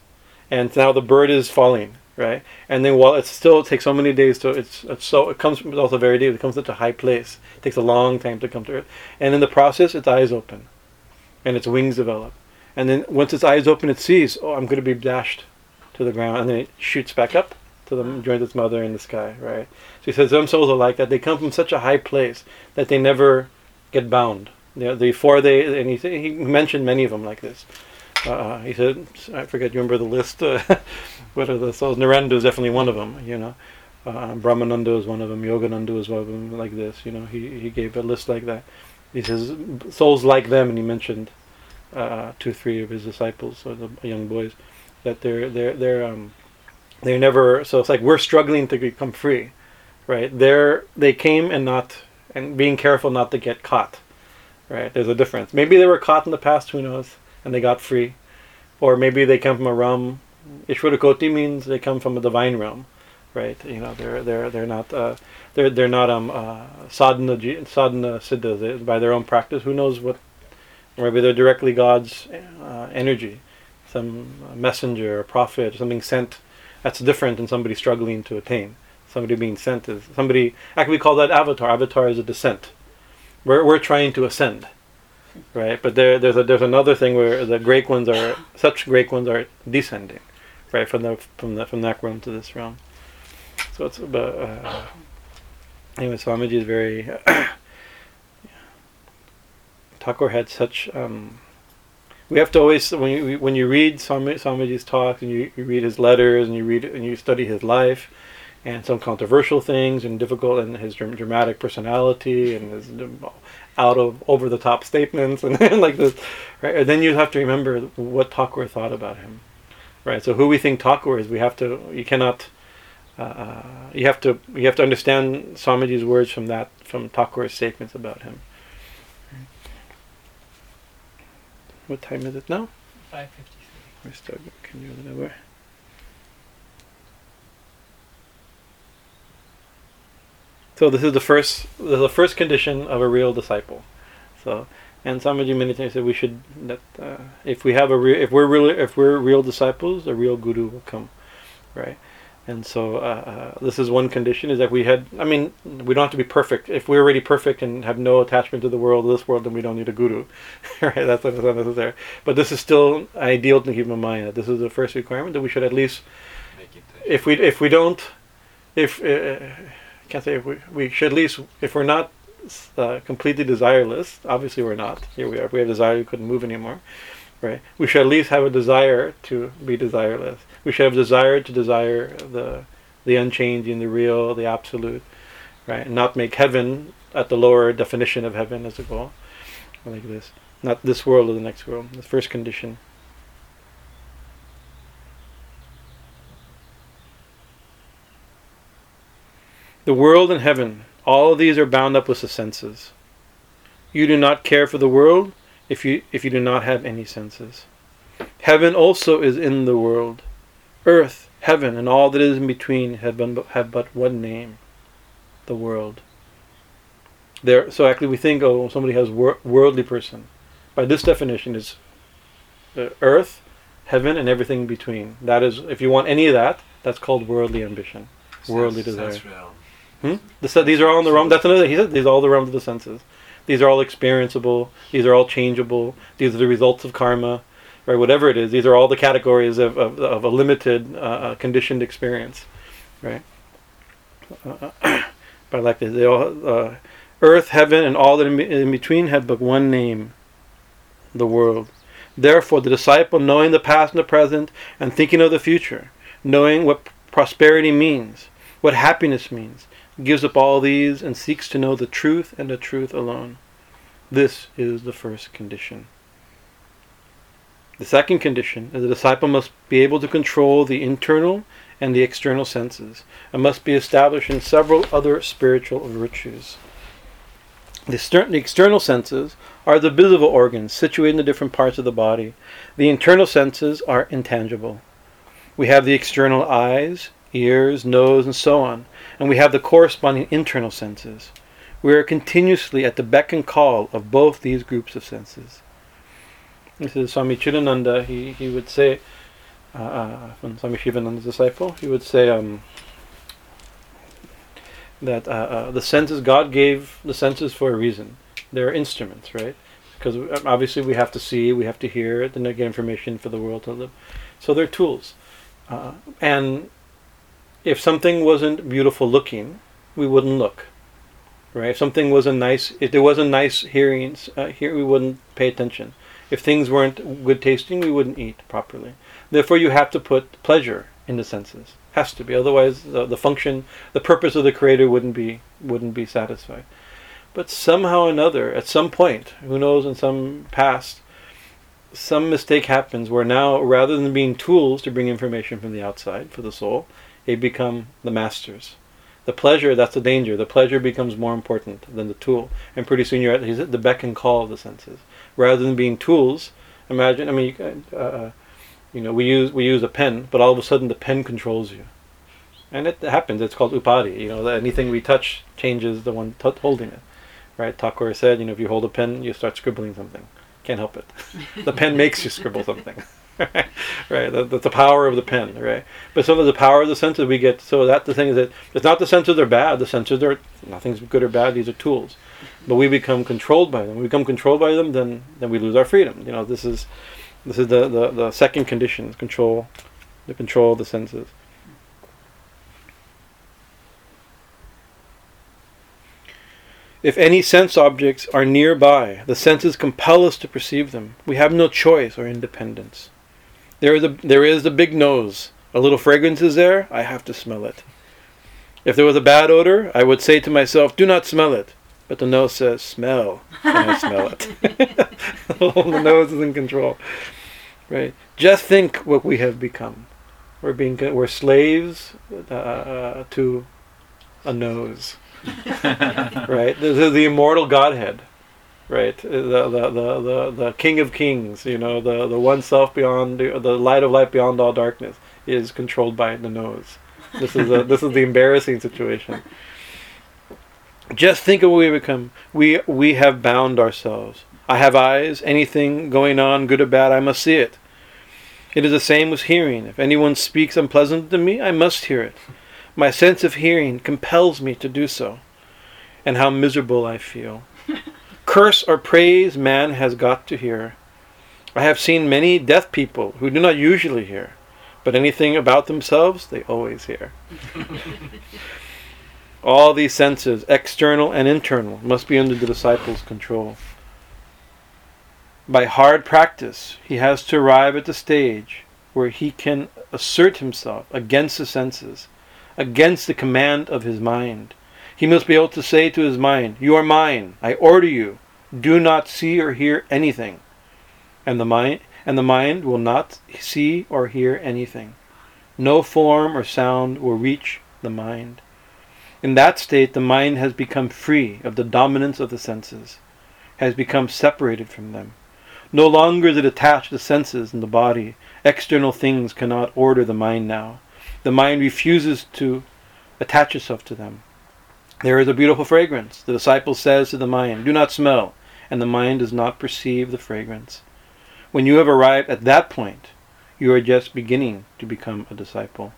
and now the bird is falling, right? And then while it still takes so many days to it's, it's so it comes also very deep. It comes to a high place. It takes a long time to come to earth, and in the process, its eyes open, and its wings develop, and then once its eyes open, it sees, oh, I'm going to be dashed to the ground, and then it shoots back up to the joins its mother in the sky, right? So he says some souls are like that. They come from such a high place that they never get bound. They, before they, and he, he mentioned many of them like this. Uh, he said, I forget, you remember the list? Uh, <laughs> what are the souls? Narendra is definitely one of them, you know. Uh, Brahmananda is one of them. Yogananda is one of them, like this, you know. He, he gave a list like that. He says, souls like them, and he mentioned uh, two, three of his disciples, or the young boys, that they're, they're, they're, um, they're never, so it's like we're struggling to become free, right? They're, they came and not, and being careful not to get caught, right? There's a difference. Maybe they were caught in the past, who knows, and they got free. Or maybe they come from a realm. Ishwarakoti means they come from a divine realm, right? You know, they're they're they're not uh, they're they're not um uh, sadhana sadhana siddhas They- by their own practice. Who knows what? Maybe they're directly God's uh, energy, some messenger, or prophet, something sent. That's different than somebody struggling to attain. Somebody being sent is somebody. Actually, we call that avatar. Avatar is a descent. We're we're trying to ascend right? But there, there's a there's another thing where the great ones are such great ones are descending, right from the from the from that realm to this realm. So it's about. Uh, anyway, Swamiji is very. <clears throat> Thakur had such. Um, we have to always when you when you read Swami, Swamiji's talks and you, you read his letters and you read and you study his life and some controversial things and difficult and his dramatic personality and his out of over the top statements and <laughs> like this right? And then you have to remember what Thakur thought about him right? So who we think Thakur is we have to you cannot uh, you have to you have to understand Swamiji's words from that from Thakur's statements about him. What time is it now? 553. we're still can you So this is the first the first condition of a real disciple. So and Swamiji many times said we should that uh, if we have a real if we're really if we're real disciples, a real guru will come, right? And so uh, uh, this is one condition is that we had. I mean, we don't have to be perfect. If we're already perfect and have no attachment to the world, this world, then we don't need a guru, <laughs> right? That's not necessary. But this is still ideal to keep in mind that this is the first requirement that we should at least, Make it. if we if we don't, if uh, can't say if we we should at least if we're not uh, completely desireless. Obviously, we're not. Here we are. If we have desire, we couldn't move anymore, right? We should at least have a desire to be desireless. We should have desire to desire the the unchanging, the real, the absolute, right? And not make heaven at the lower definition of heaven as a goal, like this. Not this world or the next world. The first condition. The world and heaven, all of these are bound up with the senses. You do not care for the world if you if you do not have any senses. Heaven also is in the world. Earth, heaven, and all that is in between have, been, have but one name the world. There, so actually, we think, oh, somebody has wor- worldly person. By this definition, is the uh, earth, heaven, and everything in between. That is, if you want any of that, that's called worldly ambition, worldly desire. Hmm? The, these are all in the realm. That's another. He said these are all the realms of the senses. These are all experienceable. These are all changeable. These are the results of karma, right? Whatever it is, these are all the categories of of, of a limited, uh, uh, conditioned experience, right? Uh, <coughs> but like this. They all, uh, earth, heaven, and all that in between have but one name: the world. Therefore, the disciple, knowing the past and the present, and thinking of the future, knowing what prosperity means, what happiness means, gives up all these and seeks to know the truth and the truth alone. This is the first condition. The second condition is the disciple must be able to control the internal and the external senses, and must be established in several other spiritual virtues. The, the external senses are the visible organs situated in the different parts of the body. The internal senses are intangible. We have the external eyes, ears, nose, and so on, and we have the corresponding internal senses. We are continuously at the beck and call of both these groups of senses. This is Swami Chidananda. He, he would say, uh, uh, from Swami Shivananda's disciple, he would say um, that uh, uh, the senses, God gave the senses for a reason. They're instruments, right? Because obviously we have to see, we have to hear, then get information for the world to live. So they're tools. Uh, and if something wasn't beautiful looking, we wouldn't look. Right? If something wasn't nice, if there wasn't nice hearings uh, here we wouldn't pay attention. If things weren't good tasting, we wouldn't eat properly. Therefore, you have to put pleasure in the senses. Has to be. Otherwise, the, the function, the purpose of the creator wouldn't be wouldn't be satisfied. But somehow or another, at some point, who knows, in some past, some mistake happens where now, rather than being tools to bring information from the outside for the soul, they become the masters. The pleasure, that's the danger. The pleasure becomes more important than the tool. And pretty soon you're at, the beck and call of the senses. Rather than being tools, imagine, I mean, you, can, uh, you know, we use, we use a pen, but all of a sudden the pen controls you. And it happens, it's called upadhi. You know, anything we touch changes the one t- holding it. Right? Thakur said, you know, if you hold a pen, you start scribbling something. Can't help it. <laughs> the pen makes you scribble something. <laughs> right, that, that's the power of the pen, right? But some of the power of the senses we get. So that the thing is that it's not the senses are bad. The senses are nothing's good or bad. These are tools, but we become controlled by them. We become controlled by them, then then we lose our freedom. You know, this is this is the the, the second condition: control the control of the senses. If any sense objects are nearby, the senses compel us to perceive them. We have no choice or independence. There is a there is the big nose. A little fragrance is there. I have to smell it. If there was a bad odor, I would say to myself, "Do not smell it." But the nose says, "Smell," and I smell it. <laughs> the nose is in control, right? Just think what we have become. We're being we're slaves uh, to a nose, <laughs> right? This is the immortal Godhead, right? The, the the the the King of Kings, you know, the the one self beyond the, the light of light beyond all darkness is controlled by the nose. This is a, <laughs> this is the embarrassing situation. Just think of what we become. We we have bound ourselves. I have eyes. Anything going on, good or bad, I must see it. It is the same with hearing. If anyone speaks unpleasant to me, I must hear it. My sense of hearing compels me to do so. And how miserable I feel. <laughs> Curse or praise man has got to hear. I have seen many deaf people who do not usually hear, but anything about themselves they always hear. <laughs> All these senses, external and internal, must be under the disciple's control. By hard practice, he has to arrive at the stage where he can assert himself against the senses, against the command of his mind. He must be able to say to his mind, You are mine, I order you, do not see or hear anything. And the mind and the mind will not see or hear anything. No form or sound will reach the mind. In that state, the mind has become free of the dominance of the senses, has become separated from them. No longer is it attached to the senses and the body. External things cannot order the mind now. The mind refuses to attach itself to them. There is a beautiful fragrance. The disciple says to the mind, Do not smell, and the mind does not perceive the fragrance. When you have arrived at that point, you are just beginning to become a disciple.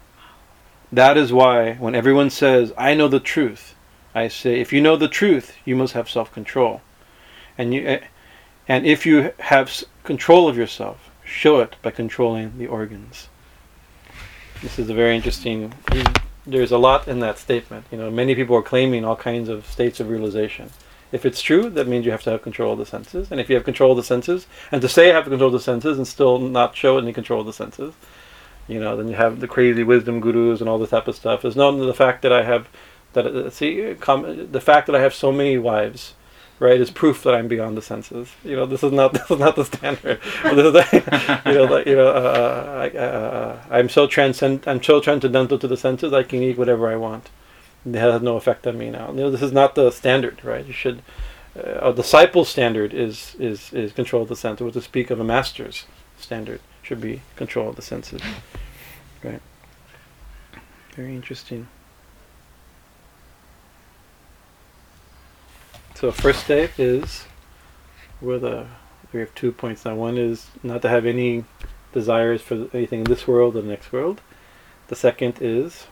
That is why, when everyone says, I know the truth, I say, if you know the truth, you must have self control. And, you, eh, and if you have control of yourself, show it by controlling the organs. This is a very interesting. There's a lot in that statement. You know, many people are claiming all kinds of states of realization. If it's true, that means you have to have control of the senses. And if you have control of the senses, and to say I have to control of the senses and still not show any control of the senses, you know, then you have the crazy wisdom gurus and all this type of stuff. Is known the fact that I have that uh, see com- the fact that I have so many wives, right, is proof that I'm beyond the senses. You know, this is not <laughs> this is not the standard. <laughs> you know, like, you know, uh, I, uh, I'm so transcend I'm so transcendental to the senses. I can eat whatever I want. It has no effect on me now. You know, this is not the standard, right? You should. Uh, a disciple's standard is is is control of the senses. To speak of a master's standard should be control of the senses. Right. Very interesting. So first step is where the we have two points now. One is not to have any desires for anything in this world or the next world. The second is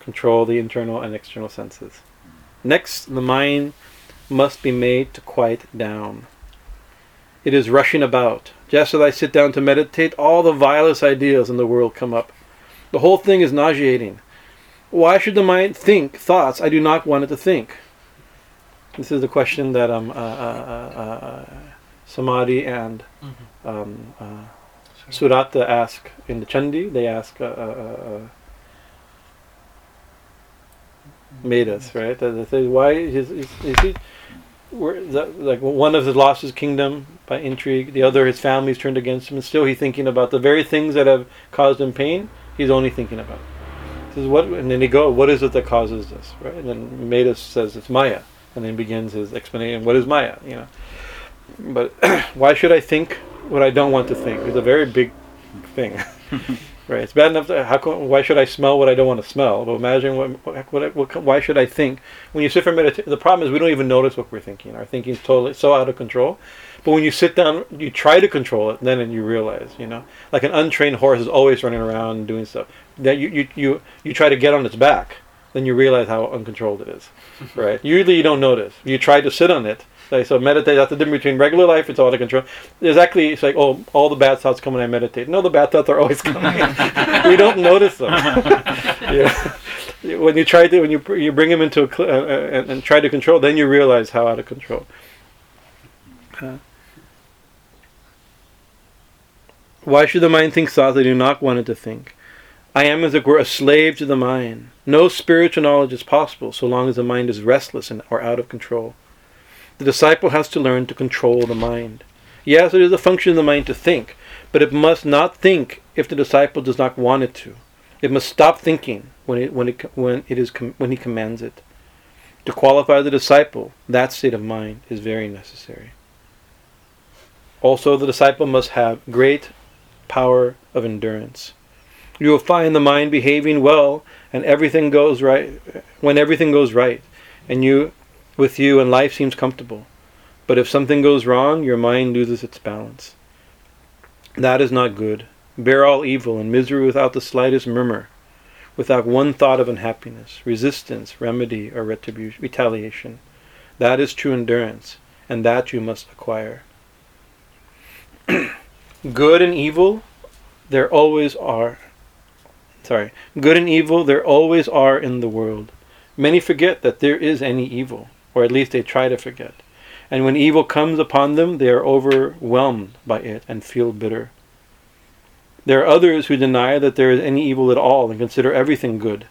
control the internal and external senses. Next, the mind must be made to quiet down. It is rushing about. Just as I sit down to meditate, all the vilest ideas in the world come up. The whole thing is nauseating. Why should the mind think thoughts I do not want it to think? This is the question that um, uh, uh, uh, Samadhi and um, Surata ask in the Chandi. They ask Medhas, right? They say, why is, is, is he, like one of the lost his kingdom by intrigue, the other his family's turned against him, and still he's thinking about the very things that have caused him pain. He's only thinking about. This is what, and then he go, what is it that causes this, right? And then Medhas says it's Maya, and then begins his explanation. What is Maya? You know, but <clears throat> why should I think what I don't want to think? It's a very big thing. <laughs> Right. It's bad enough. To, how come, why should I smell what I don't want to smell? But imagine what, what, what, why should I think? When you sit for meditation, the problem is we don't even notice what we're thinking. Our thinking is totally so out of control. But when you sit down, you try to control it, then and you realize, you know, like an untrained horse is always running around doing stuff. That you, you, you, you try to get on its back, then you realize how uncontrolled it is. Right? Usually you don't notice. You try to sit on it. Like, so meditate. That's the difference between regular life. It's out of control. There's actually it's like oh all the bad thoughts come when I meditate. No, the bad thoughts are always coming. <laughs> we don't notice them. <laughs> yeah. When you try to when you you bring them into a cl- uh, uh, and, and try to control, then you realize how out of control. Uh, why should the mind think thoughts they do not want it to think? I am, as it were, a slave to the mind. No spiritual knowledge is possible so long as the mind is restless and or out of control. The disciple has to learn to control the mind. Yes, it is a function of the mind to think, but it must not think if the disciple does not want it to. It must stop thinking when it when it when it is com- when he commands it. To qualify the disciple, that state of mind is very necessary. Also, the disciple must have great power of endurance. You will find the mind behaving well and everything goes right when everything goes right and you with you and life seems comfortable. But if something goes wrong, your mind loses its balance. That is not good. Bear all evil and misery without the slightest murmur, without one thought of unhappiness, resistance, remedy, or retribution, retaliation. That is true endurance, and that you must acquire. <clears throat> good and evil, there always are. Sorry, good and evil, there always are in the world. Many forget that there is any evil, or at least they try to forget. And when evil comes upon them, they are overwhelmed by it and feel bitter. There are others who deny that there is any evil at all and consider everything good.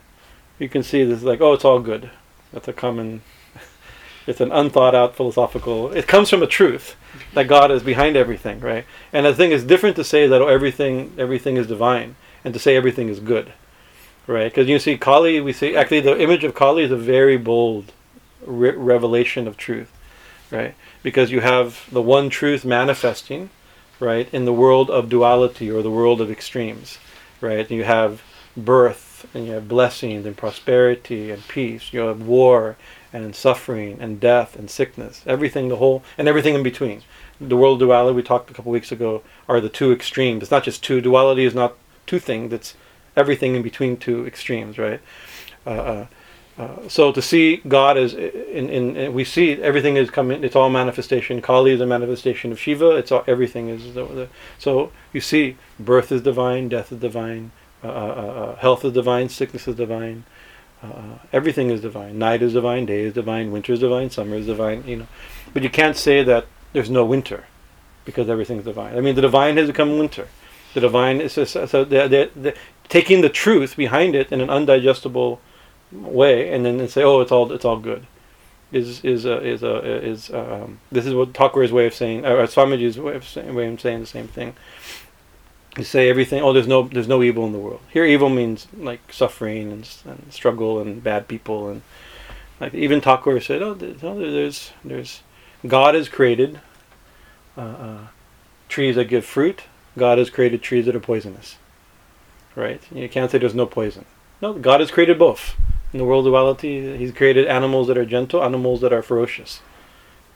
You can see this is like, oh, it's all good. That's a common, <laughs> it's an unthought out philosophical, it comes from a truth that God is behind everything, right? And I think it's different to say that oh, everything, everything is divine and to say everything is good, right? Because you see, Kali, we see, actually the image of Kali is a very bold re- revelation of truth, right? Because you have the one truth manifesting, right, in the world of duality or the world of extremes, right? You have birth and you have blessings and prosperity and peace. You have war and suffering and death and sickness. Everything, the whole, and everything in between. The world duality we talked a couple weeks ago are the two extremes. It's not just two. Duality is not two things. It's everything in between two extremes, right? Uh, uh, uh, so to see God as in, in, in, we see everything is coming. It's all manifestation. Kali is a manifestation of Shiva. It's all everything is the, the, so you see birth is divine, death is divine, uh, uh, uh, health is divine, sickness is divine, everything is divine. Night is divine, day is divine, winter is divine, summer is divine. You know, but you can't say that there's no winter because everything is divine. I mean, the divine has become winter. The divine is so they're, they're, they're taking the truth behind it in an undigestible way, and then say, "Oh, it's all it's all good." Is is uh, is uh, is um, this is what Thakur's way of saying, or Swamiji's way of saying, way of saying the same thing. You say everything. Oh, there's no there's no evil in the world. Here, evil means like suffering and, and struggle and bad people and like even Thakur said, "Oh, there's there's, there's God has created uh, uh, trees that give fruit. God has created trees that are poisonous. Right? You can't say there's no poison. No, God has created both." in the world of duality, he's created animals that are gentle, animals that are ferocious.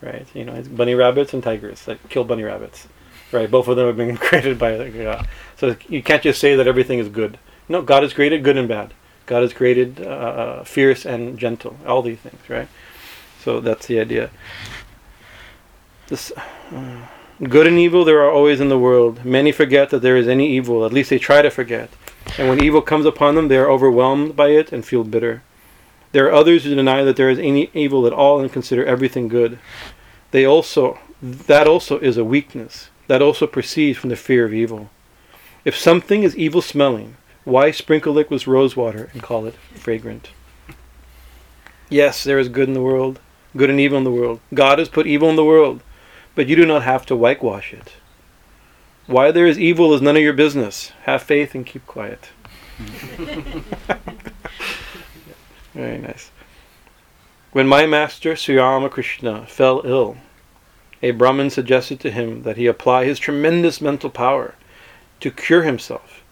Right? You know, bunny rabbits and tigers that kill bunny rabbits. Right? Both of them have been <laughs> created by God. So you can't just say that everything is good. No, God has created good and bad. God has created uh, uh, fierce and gentle. All these things, right? So that's the idea. This, uh, good and evil there are always in the world. Many forget that there is any evil. At least they try to forget. And when evil comes upon them, they are overwhelmed by it and feel bitter. There are others who deny that there is any evil at all and consider everything good. They also that also is a weakness. That also proceeds from the fear of evil. If something is evil smelling, why sprinkle it with rose water and call it fragrant? Yes, there is good in the world, good and evil in the world. God has put evil in the world, but you do not have to whitewash it. Why there is evil is none of your business. Have faith and keep quiet. <laughs> Very nice. When my master, Sri Ramakrishna, fell ill, a Brahmin suggested to him that he apply his tremendous mental power to cure himself.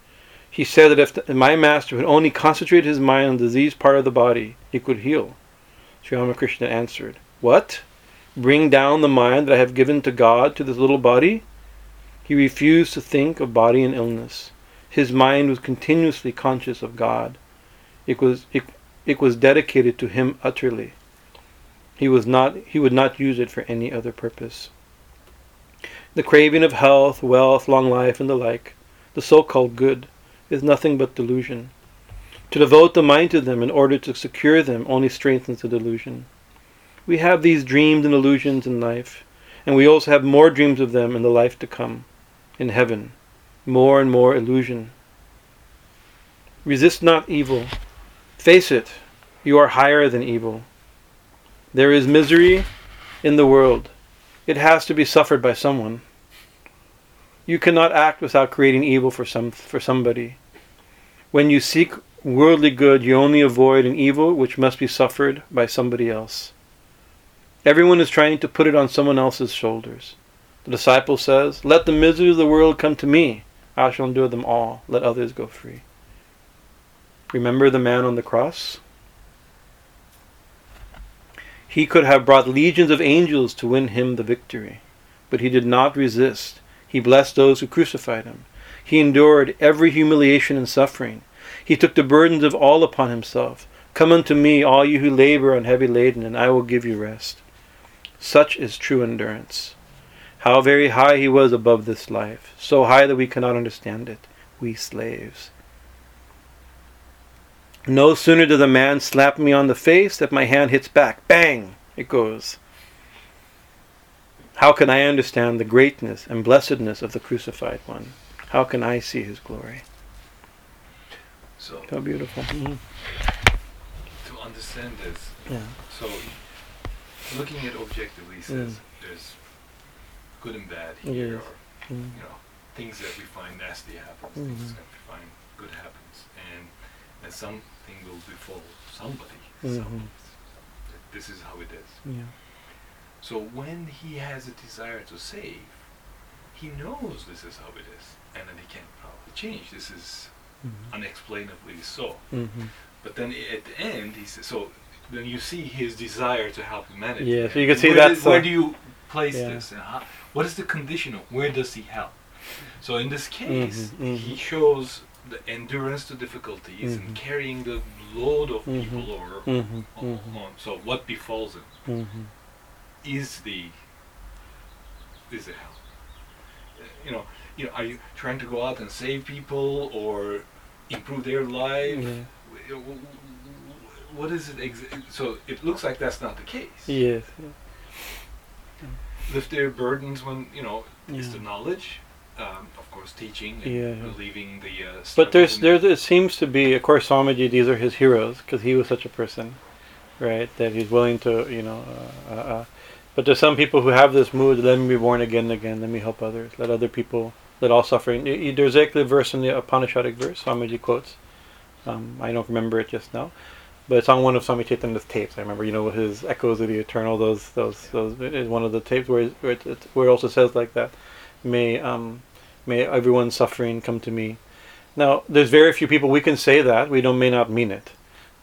He said that if the, my master would only concentrate his mind on the diseased part of the body, he could heal. Sri Ramakrishna answered, What? Bring down the mind that I have given to God to this little body? He refused to think of body and illness. His mind was continuously conscious of God. It was it, it was dedicated to him utterly. He was not he would not use it for any other purpose. The craving of health, wealth, long life, and the like, the so-called good, is nothing but delusion. To devote the mind to them in order to secure them only strengthens the delusion. We have these dreams and illusions in life, and we also have more dreams of them in the life to come, in heaven. More and more illusion. Resist not evil. Face it, you are higher than evil. There is misery in the world. It has to be suffered by someone. You cannot act without creating evil for some for somebody. When you seek worldly good, you only avoid an evil which must be suffered by somebody else. Everyone is trying to put it on someone else's shoulders. The disciple says, Let the misery of the world come to me. I shall endure them all. Let others go free. Remember the man on the cross? He could have brought legions of angels to win him the victory, but he did not resist. He blessed those who crucified him. He endured every humiliation and suffering. He took the burdens of all upon himself. Come unto me, all you who labor and heavy laden, and I will give you rest. Such is true endurance. How very high he was above this life, so high that we cannot understand it, we slaves. No sooner does a man slap me on the face that my hand hits back. Bang! It goes. How can I understand the greatness and blessedness of the crucified one? How can I see his glory? So How beautiful. Mhm. to understand this, Yeah. so looking at objectively says there's good and bad here, Yes. or Mm. you know things that we find nasty happens, Mhm. things that we find good happens, and and something will befall somebody. Mhm. some- This is how it is. Yeah. So when he has a desire to save, he knows this is how it is, and then he can't probably change. This is Mhm. unexplainably so. Mhm. But then at the end, he says, so then you see his desire to help humanity. Yeah, so you can see where that's did- where do you place Yeah. this? How, what is the condition of where does he help? So in this case, Mhm, he mhm. shows the endurance to difficulties Mhm. and carrying the load of Mhm. people or Mhm. on, Mhm. on. So what befalls him is the is the help. Uh, You know, you know, are you trying to go out and save people or improve their life? Yeah. What is it? Exa- so it looks like that's not the case. Yes. Lift their burdens when you know it's Yeah. the knowledge, um, of course, teaching and Yeah, yeah. relieving the. Uh, But there's there's it seems to be of course Swamiji these are his heroes because he was such a person, right? That he's willing to you know. Uh, uh, uh, but there's some people who have this mood. Let me be born again and again. Let me help others. Let other people. Let all suffering. There's actually a verse in the Upanishadic verse Swamiji quotes. Um, I don't remember it just now, but it's on one of Swami Chaitanya's tapes. I remember, you know, his Echoes of the Eternal. Those, those, those is one of the tapes where it, where it, it, where it also says like that. May um, may everyone's suffering come to me. Now, there's very few people we can say that. We don't may not mean it,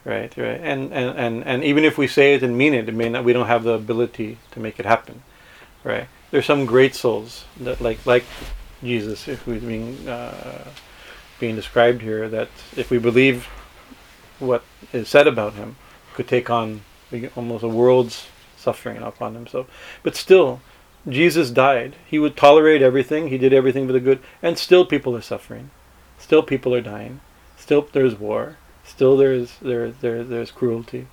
right? Right. And and, and, and even if we say it and mean it, it may not. We don't have the ability to make it happen, right? There's some great souls that like like Jesus, who's being uh, being described here. That if we believe what is said about him, could take on almost a world's suffering upon himself. But still, Jesus died. He would tolerate everything. He did everything for the good, and still people are suffering. Still people are dying. Still there's war. Still there's there there there's cruelty,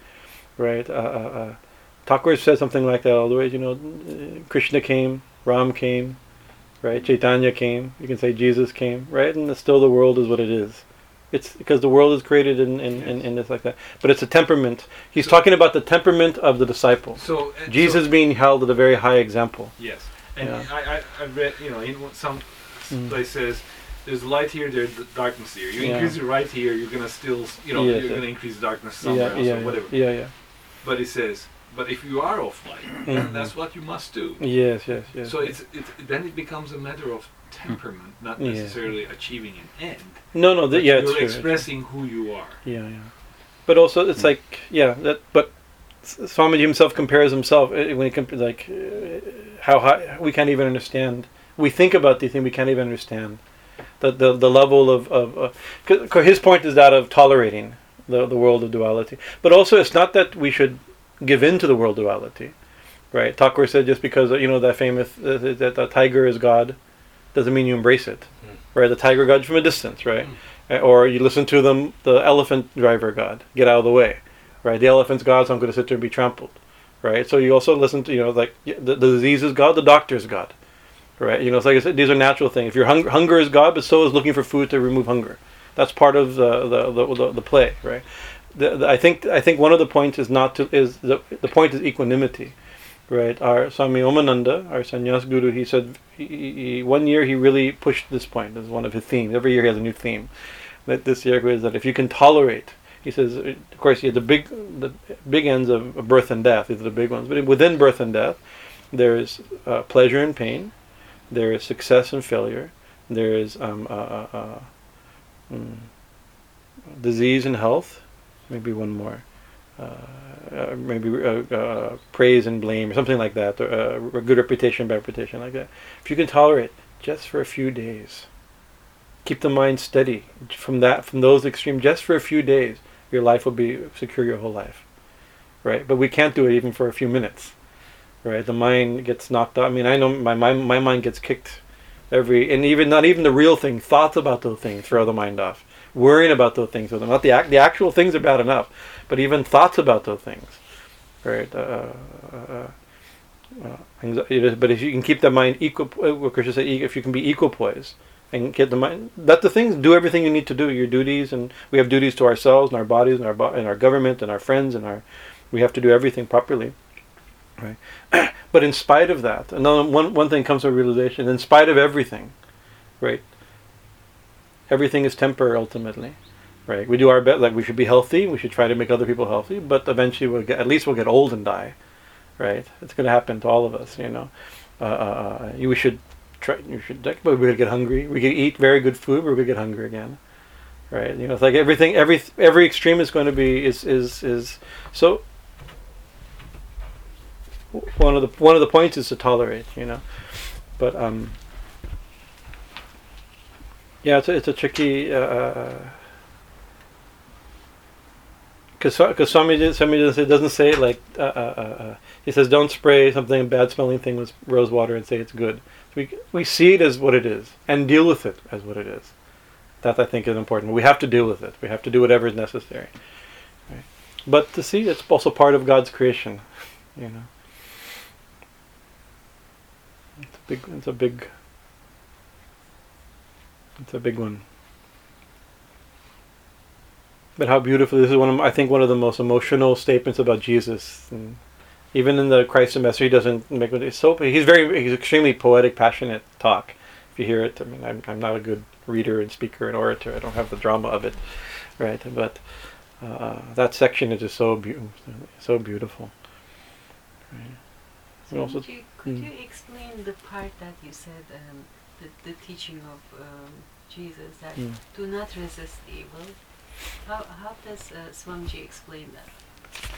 right? Uh, uh, uh, Thakur said something like that all the way. You know, Krishna came, Ram came, right? Chaitanya came. You can say Jesus came, right? And still the world is what it is. It's because the world is created in in, in, in this like that. But it's a temperament. He's So- talking about the temperament of the disciple. So uh, Jesus so- being held at a very high example. Yes, and Yeah. I, I I read you know in some Mm. place there's light here, there's darkness here. You Yeah. increase the light here, you're gonna still you know Yes, you're yes. gonna increase darkness somewhere Yeah, else yeah, or whatever. yeah, yeah. But it says, but if you are off light, then Mhm. that's what you must do. Yes, yes, yes. So it's it, then it becomes a matter of temperament, not Yeah. necessarily achieving an end. no, no, but th- yeah, you're true. expressing who you are. Yeah, yeah. But also, it's like, yeah, that. But Swamiji himself compares himself uh, when he compares like uh, how high we can't even understand. We think about these things we can't even understand. The the, the level of of uh, 'cause- 'cause his point is that of tolerating, the the world of duality. But also, it's not that we should give in to the world duality, right? Thakur said just because you know that famous uh, that the tiger is God, doesn't mean you embrace it, right? The tiger God from a distance, right? Uh, Or you listen to them, the elephant driver God, get out of the way, right? The elephant's God, so I'm going to sit there and be trampled, right? So you also listen to you know like the, the disease is God, the doctor is God, right? You know, it's like I said, these are natural things. If your hunger, hunger is God, but so is looking for food to remove hunger. That's part of the the, the, the, the play, right? The, the, I think I think one of the points is not to is the the point is equanimity, right? Our Swami Omananda, our sannyas guru, he said he, he, one year he really pushed this point. This is one of his themes. Every year he has a new theme. That this year is that if you can tolerate, he says, of course, he the big the big ends of of birth and death. These are the big ones. But within birth and death, there is uh, pleasure and pain. There is success and failure. There is um, uh, uh, uh, mm, disease and health. Maybe one more. Uh, maybe uh, uh, praise and blame, or something like that. Or, a good reputation, bad reputation, like that. If you can tolerate just for a few days, keep the mind steady from that, from those extremes, just for a few days, your life will be secure your whole life, right? But we can't do it even for a few minutes, right? The mind gets knocked out. I mean, I know my my, my mind gets kicked every, and even not even the real thing, thoughts about those things throw the mind off. Worrying about those things not the act, the actual things are bad enough, but even thoughts about those things, right? Uh, uh, uh, anxiety, but if you can keep the mind equal, uh, what Krishna said, if you can be equipoised and get the mind, let the things do everything you need to do, your duties, and we have duties to ourselves and our bodies and our and our government and our friends and our, we have to do everything properly, right? <clears throat> but in spite of that, another one one thing comes to realization: in spite of everything, right? Everything is temporary ultimately, right? We do our best, like we should be healthy, we should try to make other people healthy, but eventually we'll get, at least we'll get old and die, right? It's going to happen to all of us, you know. Uh, uh, uh, we should try. You should. But going to get hungry. We can eat very good food. We're going to get hungry again, right? You know, it's like everything. Every every extreme is going to be is is is so. One of the one of the points is to tolerate, you know, but um. Yeah, it's a, it's a tricky. Uh, because because Swami Swami doesn't say, doesn't say it like uh, uh, uh, uh, he says don't spray something bad smelling thing with rose water and say it's good. We we see it as what it is and deal with it as what it is. That I think is important. We have to deal with it. We have to do whatever is necessary. Right? But to see it's also part of God's creation. You know, it's a big. It's a big. It's a big one. But how beautiful! This is one of I think one of the most emotional statements about Jesus. And even in the Christ the Messenger, he doesn't make it. It's so he's very he's extremely poetic, passionate talk. If you hear it, I mean, I'm I'm not a good reader and speaker and orator. I don't have the drama of it, right? But uh, that section is just so beautiful, so beautiful. Right. And also- Swamiji, could Mm. you explain the part that you said, um, the, the teaching of um, Jesus, that Mm. do not resist evil? How, how does uh, Swamiji explain that?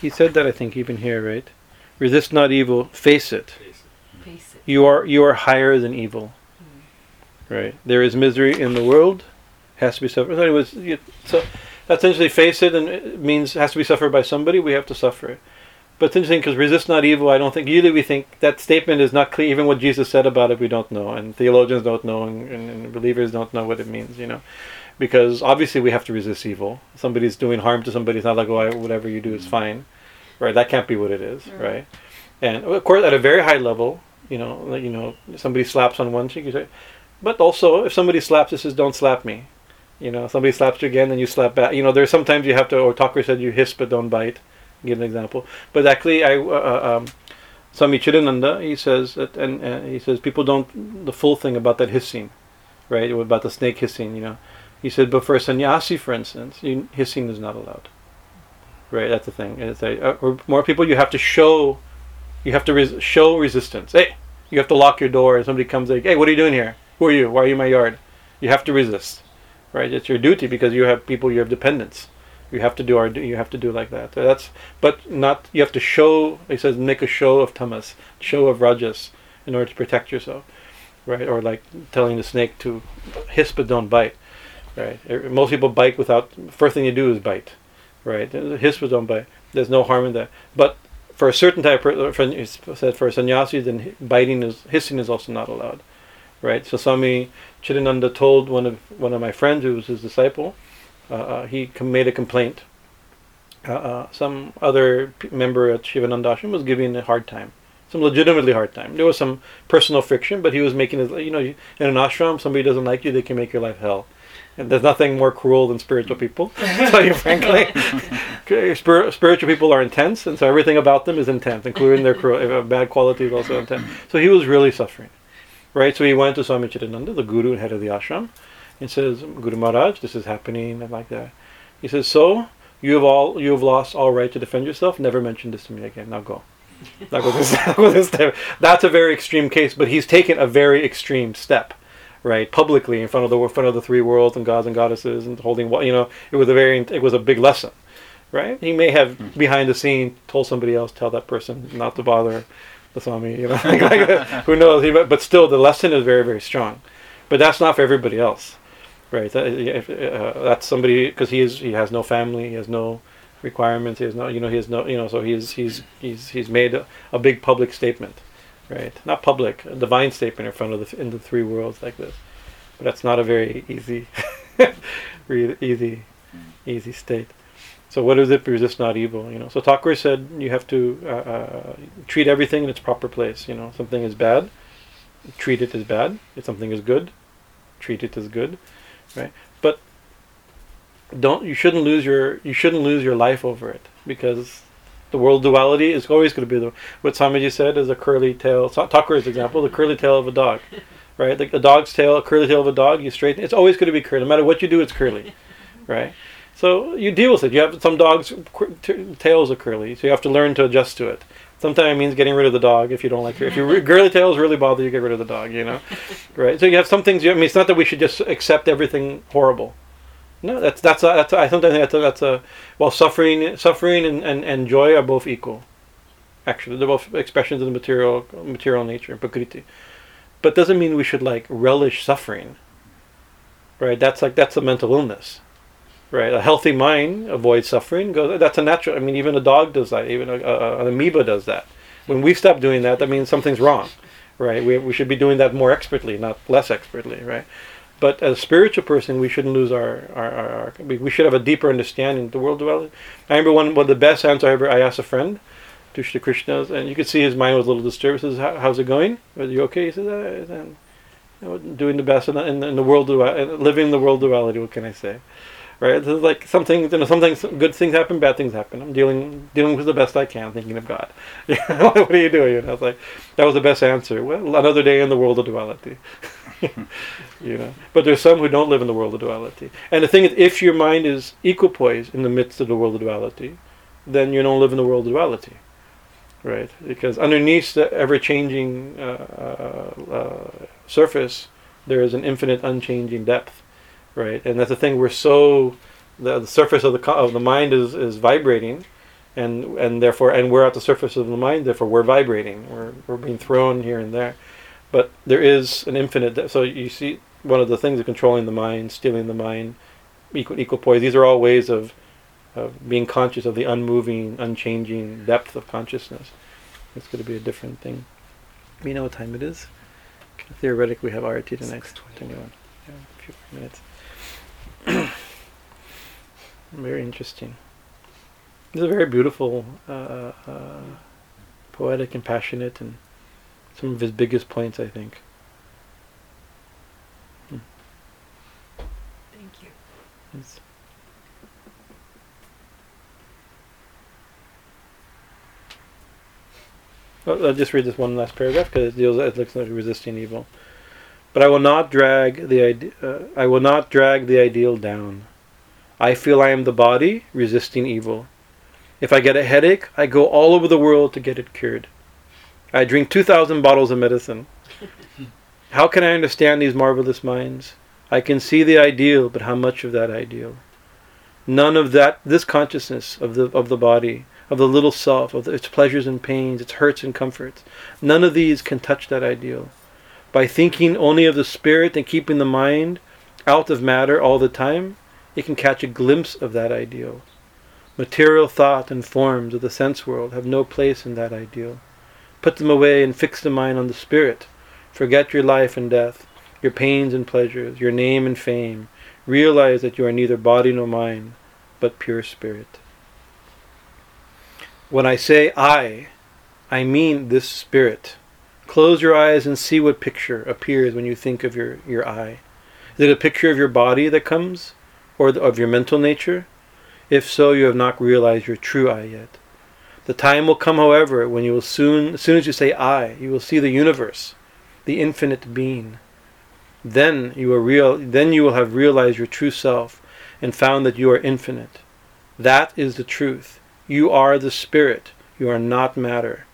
He said that I think even here, right? Resist not evil, face it. Face it. Face it. You are you are higher than evil. Mm. Right. There is misery in the world, has to be suffered. So, anyways, you, so that's essentially face it, and it means has to be suffered by somebody. We have to suffer it. But it's interesting because resist not evil. I don't think usually we think that statement is not clear. Even what Jesus said about it, we don't know, and theologians don't know, and, and, and believers don't know what it means. You know, because obviously we have to resist evil. Somebody's doing harm to somebody. It's not like oh, whatever you do is fine, right? That can't be what it is, Right. right? And of course, at a very high level, you know, you know, somebody slaps on one cheek, you say, but also, if somebody slaps, it says, "Don't slap me." You know, somebody slaps you again, then you slap back. You know, there's sometimes you have to. Or Thakur said, "You hiss but don't bite." Give an example. But actually, I uh, um, Swami Chidananda, he says that, and uh, he says people don't the full thing about that hissing, right? About the snake hissing. You know, he said, but for a sannyasi, for instance, you, hissing is not allowed. Right, that's the thing. It's a, uh, or more people, you have to show, you have to res- show resistance. Hey, you have to lock your door, and somebody comes like, hey, what are you doing here? Who are you? Why are you in my yard? You have to resist, right? It's your duty because you have people, you have dependents. You have to do our, you have to do like that. So that's, but not. You have to show. He says, make a show of tamas, show of rajas, in order to protect yourself, right? Or like telling the snake to hiss but don't bite, right? Er, Most people bite without. First thing you do is bite, right? His was done bite. There's no harm in that. But for a certain type, of, for, said for a sannyasi, then biting is hissing is also not allowed, right? So Swami Chidananda told one of one of my friends who was his disciple, uh, uh, he com- made a complaint. Uh, uh, some other p- member at Shivananda Ashram was giving a hard time, some legitimately hard time. There was some personal friction, but he was making it. You know, in an ashram, somebody doesn't like you, they can make your life hell. And there's nothing more cruel than spiritual people. <laughs> to tell you frankly, <laughs> spir- spiritual people are intense, and so everything about them is intense, including their cruel, uh, bad qualities also intense. So he was really suffering, right? So he went to Swami Chidananda, the guru and head of the ashram, and says, "Guru Maharaj, this is happening," and like that. He says, "So you have all you have lost all right to defend yourself. Never mention this to me again. Now go." Now go this, <laughs> now go this time. That's a very extreme case, but he's taken a very extreme step right publicly in front of the in front of the three worlds and gods and goddesses and holding you know it was a very it was a big lesson right? He may have behind the scene told somebody else tell that person not to bother the swami you know <laughs> who knows but still the lesson is very very strong. But that's not for everybody else right? That, if, uh, that's somebody because he is he has no family he has no requirements he has no you know he has no you know so he's he's he's he's made a, a big public statement right? Not public, a divine statement in front of the in the three worlds like this. But that's not a very easy, <laughs> easy, easy state. So what is it? Resist not evil. You know. So Thakur said you have to uh, uh, treat everything in its proper place. You know, something is bad, treat it as bad. If something is good, treat it as good, right? But don't you shouldn't lose your you shouldn't lose your life over it because the world duality is always going to be the what Swamiji said is a curly tail. Thakur's example, the curly tail of a dog, <laughs> right? The, a dog's tail, a curly tail of a dog. You straighten. It's always going to be curly. No matter what you do, it's curly, <laughs> right? So you deal with it. You have some dogs' t- tails are curly, so you have to learn to adjust to it. Sometimes it means getting rid of the dog if you don't like it. If your <laughs> girly tails really bother you, get rid of the dog. You know, right? So you have some things. You, I mean, it's not that we should just accept everything horrible. No, that's that's a, that's. A, I sometimes think that's a, that's a well, suffering, suffering, and, and, and joy are both equal. Actually, they're both expressions of the material material nature, prakriti. But doesn't mean we should like relish suffering. Right? That's like that's a mental illness. Right? A healthy mind avoids suffering. Goes. That's a natural. I mean, even a dog does that. Even a, a, an amoeba does that. When we stop doing that, that means something's wrong. Right? We we should be doing that more expertly, not less expertly. Right? But as a spiritual person, we shouldn't lose our, our, our, our we, should have a deeper understanding of the world duality. I remember one, one of the best answers I ever, I asked a friend, to Shri Krishna's, and you could see his mind was a little disturbed. He says, How, how's it going? Are you okay? He says, uh, you know, doing the best in the, in the, world, living the world duality, what can I say? Right? So it's like something, you know, something, some good things happen, bad things happen. I'm dealing, dealing with the best I can, thinking of God. <laughs> what are you doing? And I was like, that was the best answer. Well, another day in the world of duality. <laughs> <laughs> you know? But there's some who don't live in the world of duality. And the thing is if your mind is equipoise in the midst of the world of duality then you don't live in the world of duality right? Because underneath the ever-changing uh, uh, uh, surface there is an infinite unchanging depth right? And that's the thing we're so the, the surface of the co- of the mind is is vibrating and and therefore and we're at the surface of the mind therefore we're vibrating. We're, we're being thrown here and there but there is an infinite de- so you see one of the things of controlling the mind stealing the mind equal equal poise these are all ways of of being conscious of the unmoving unchanging depth of consciousness. It's going to be a different thing. We know what time it is? Theoretically we have RT tonight 21 yeah, a few more minutes. <coughs> Very interesting. This is a very beautiful uh, uh, poetic and passionate and some of his biggest points, I think. Thank you. It's- Well, I'll just read this one last paragraph because it deals. It looks like resisting evil. But I will not drag the ide- uh, I will not drag the ideal down. I feel I am the body resisting evil. If I get a headache, I go all over the world to get it cured. I drink 2,000 bottles of medicine. How can I understand these marvelous minds? I can see the ideal, but how much of that ideal? None of that, this consciousness of the, of the body, of the little self, of its pleasures and pains, its hurts and comforts, none of these can touch that ideal. By thinking only of the spirit and keeping the mind out of matter all the time, it can catch a glimpse of that ideal. Material thought and forms of the sense world have no place in that ideal. Put them away and fix the mind on the spirit. Forget your life and death, your pains and pleasures, your name and fame. Realize that you are neither body nor mind, but pure spirit. When I say I, I mean this spirit. Close your eyes and see what picture appears when you think of your, your I. Is it a picture of your body that comes, or of your mental nature? If so, you have not realized your true I yet. The time will come, however, when you will soon, as soon as you say I, you will see the universe, the infinite being. Then you will real, then you will have realized your true self and found that you are infinite. That is the truth. You are the spirit. You are not matter.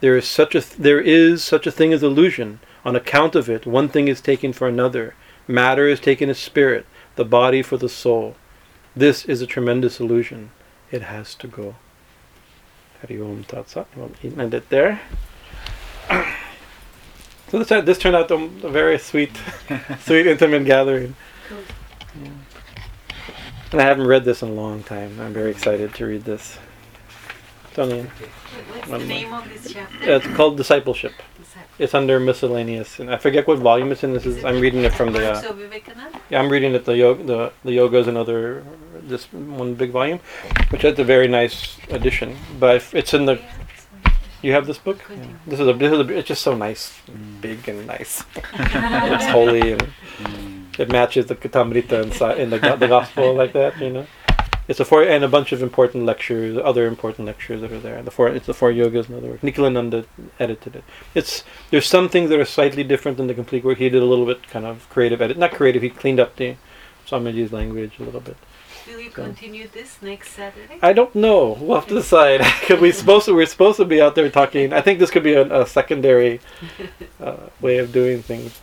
There is such a th- there is such a thing as illusion. On account of it, one thing is taken for another. Matter is taken as spirit, the body for the soul. This is a tremendous illusion. It has to go. Hari Om Tat Sat. We'll end it there. So this, this turned out a, a very sweet, <laughs> sweet, intimate gathering. Cool. And I haven't read this in a long time. I'm very excited to read this. Tony, What's One the more. name of this chapter? it's called Discipleship. Disciple. It's under miscellaneous, and I forget what volume it's in. This is I'm reading it from the. Works Uh, Vivekananda? yeah, I'm reading it the yoga, the the yogas and other this one big volume, which is a very nice edition. But if it's in the. Yeah, it's like- You have this book? Continue. This is a. This is a. It's just so nice, mm. big and nice. <laughs> it's holy and mm. it matches the Kathamrita inside in the the gospel like that. You know. It's a four and a bunch of important lectures, other important lectures that are there. The four, it's the four yogas in other words. Nikhilananda edited it. It's there's some things that are slightly different than the complete work. He did a little bit kind of creative edit, not creative. He cleaned up the Swamiji's language a little bit. Will you So- continue this next Saturday? I don't know. We'll have to decide. <laughs> Could we supposed to? We're supposed to be out there talking. I think this could be a, a secondary <laughs> uh, way of doing things.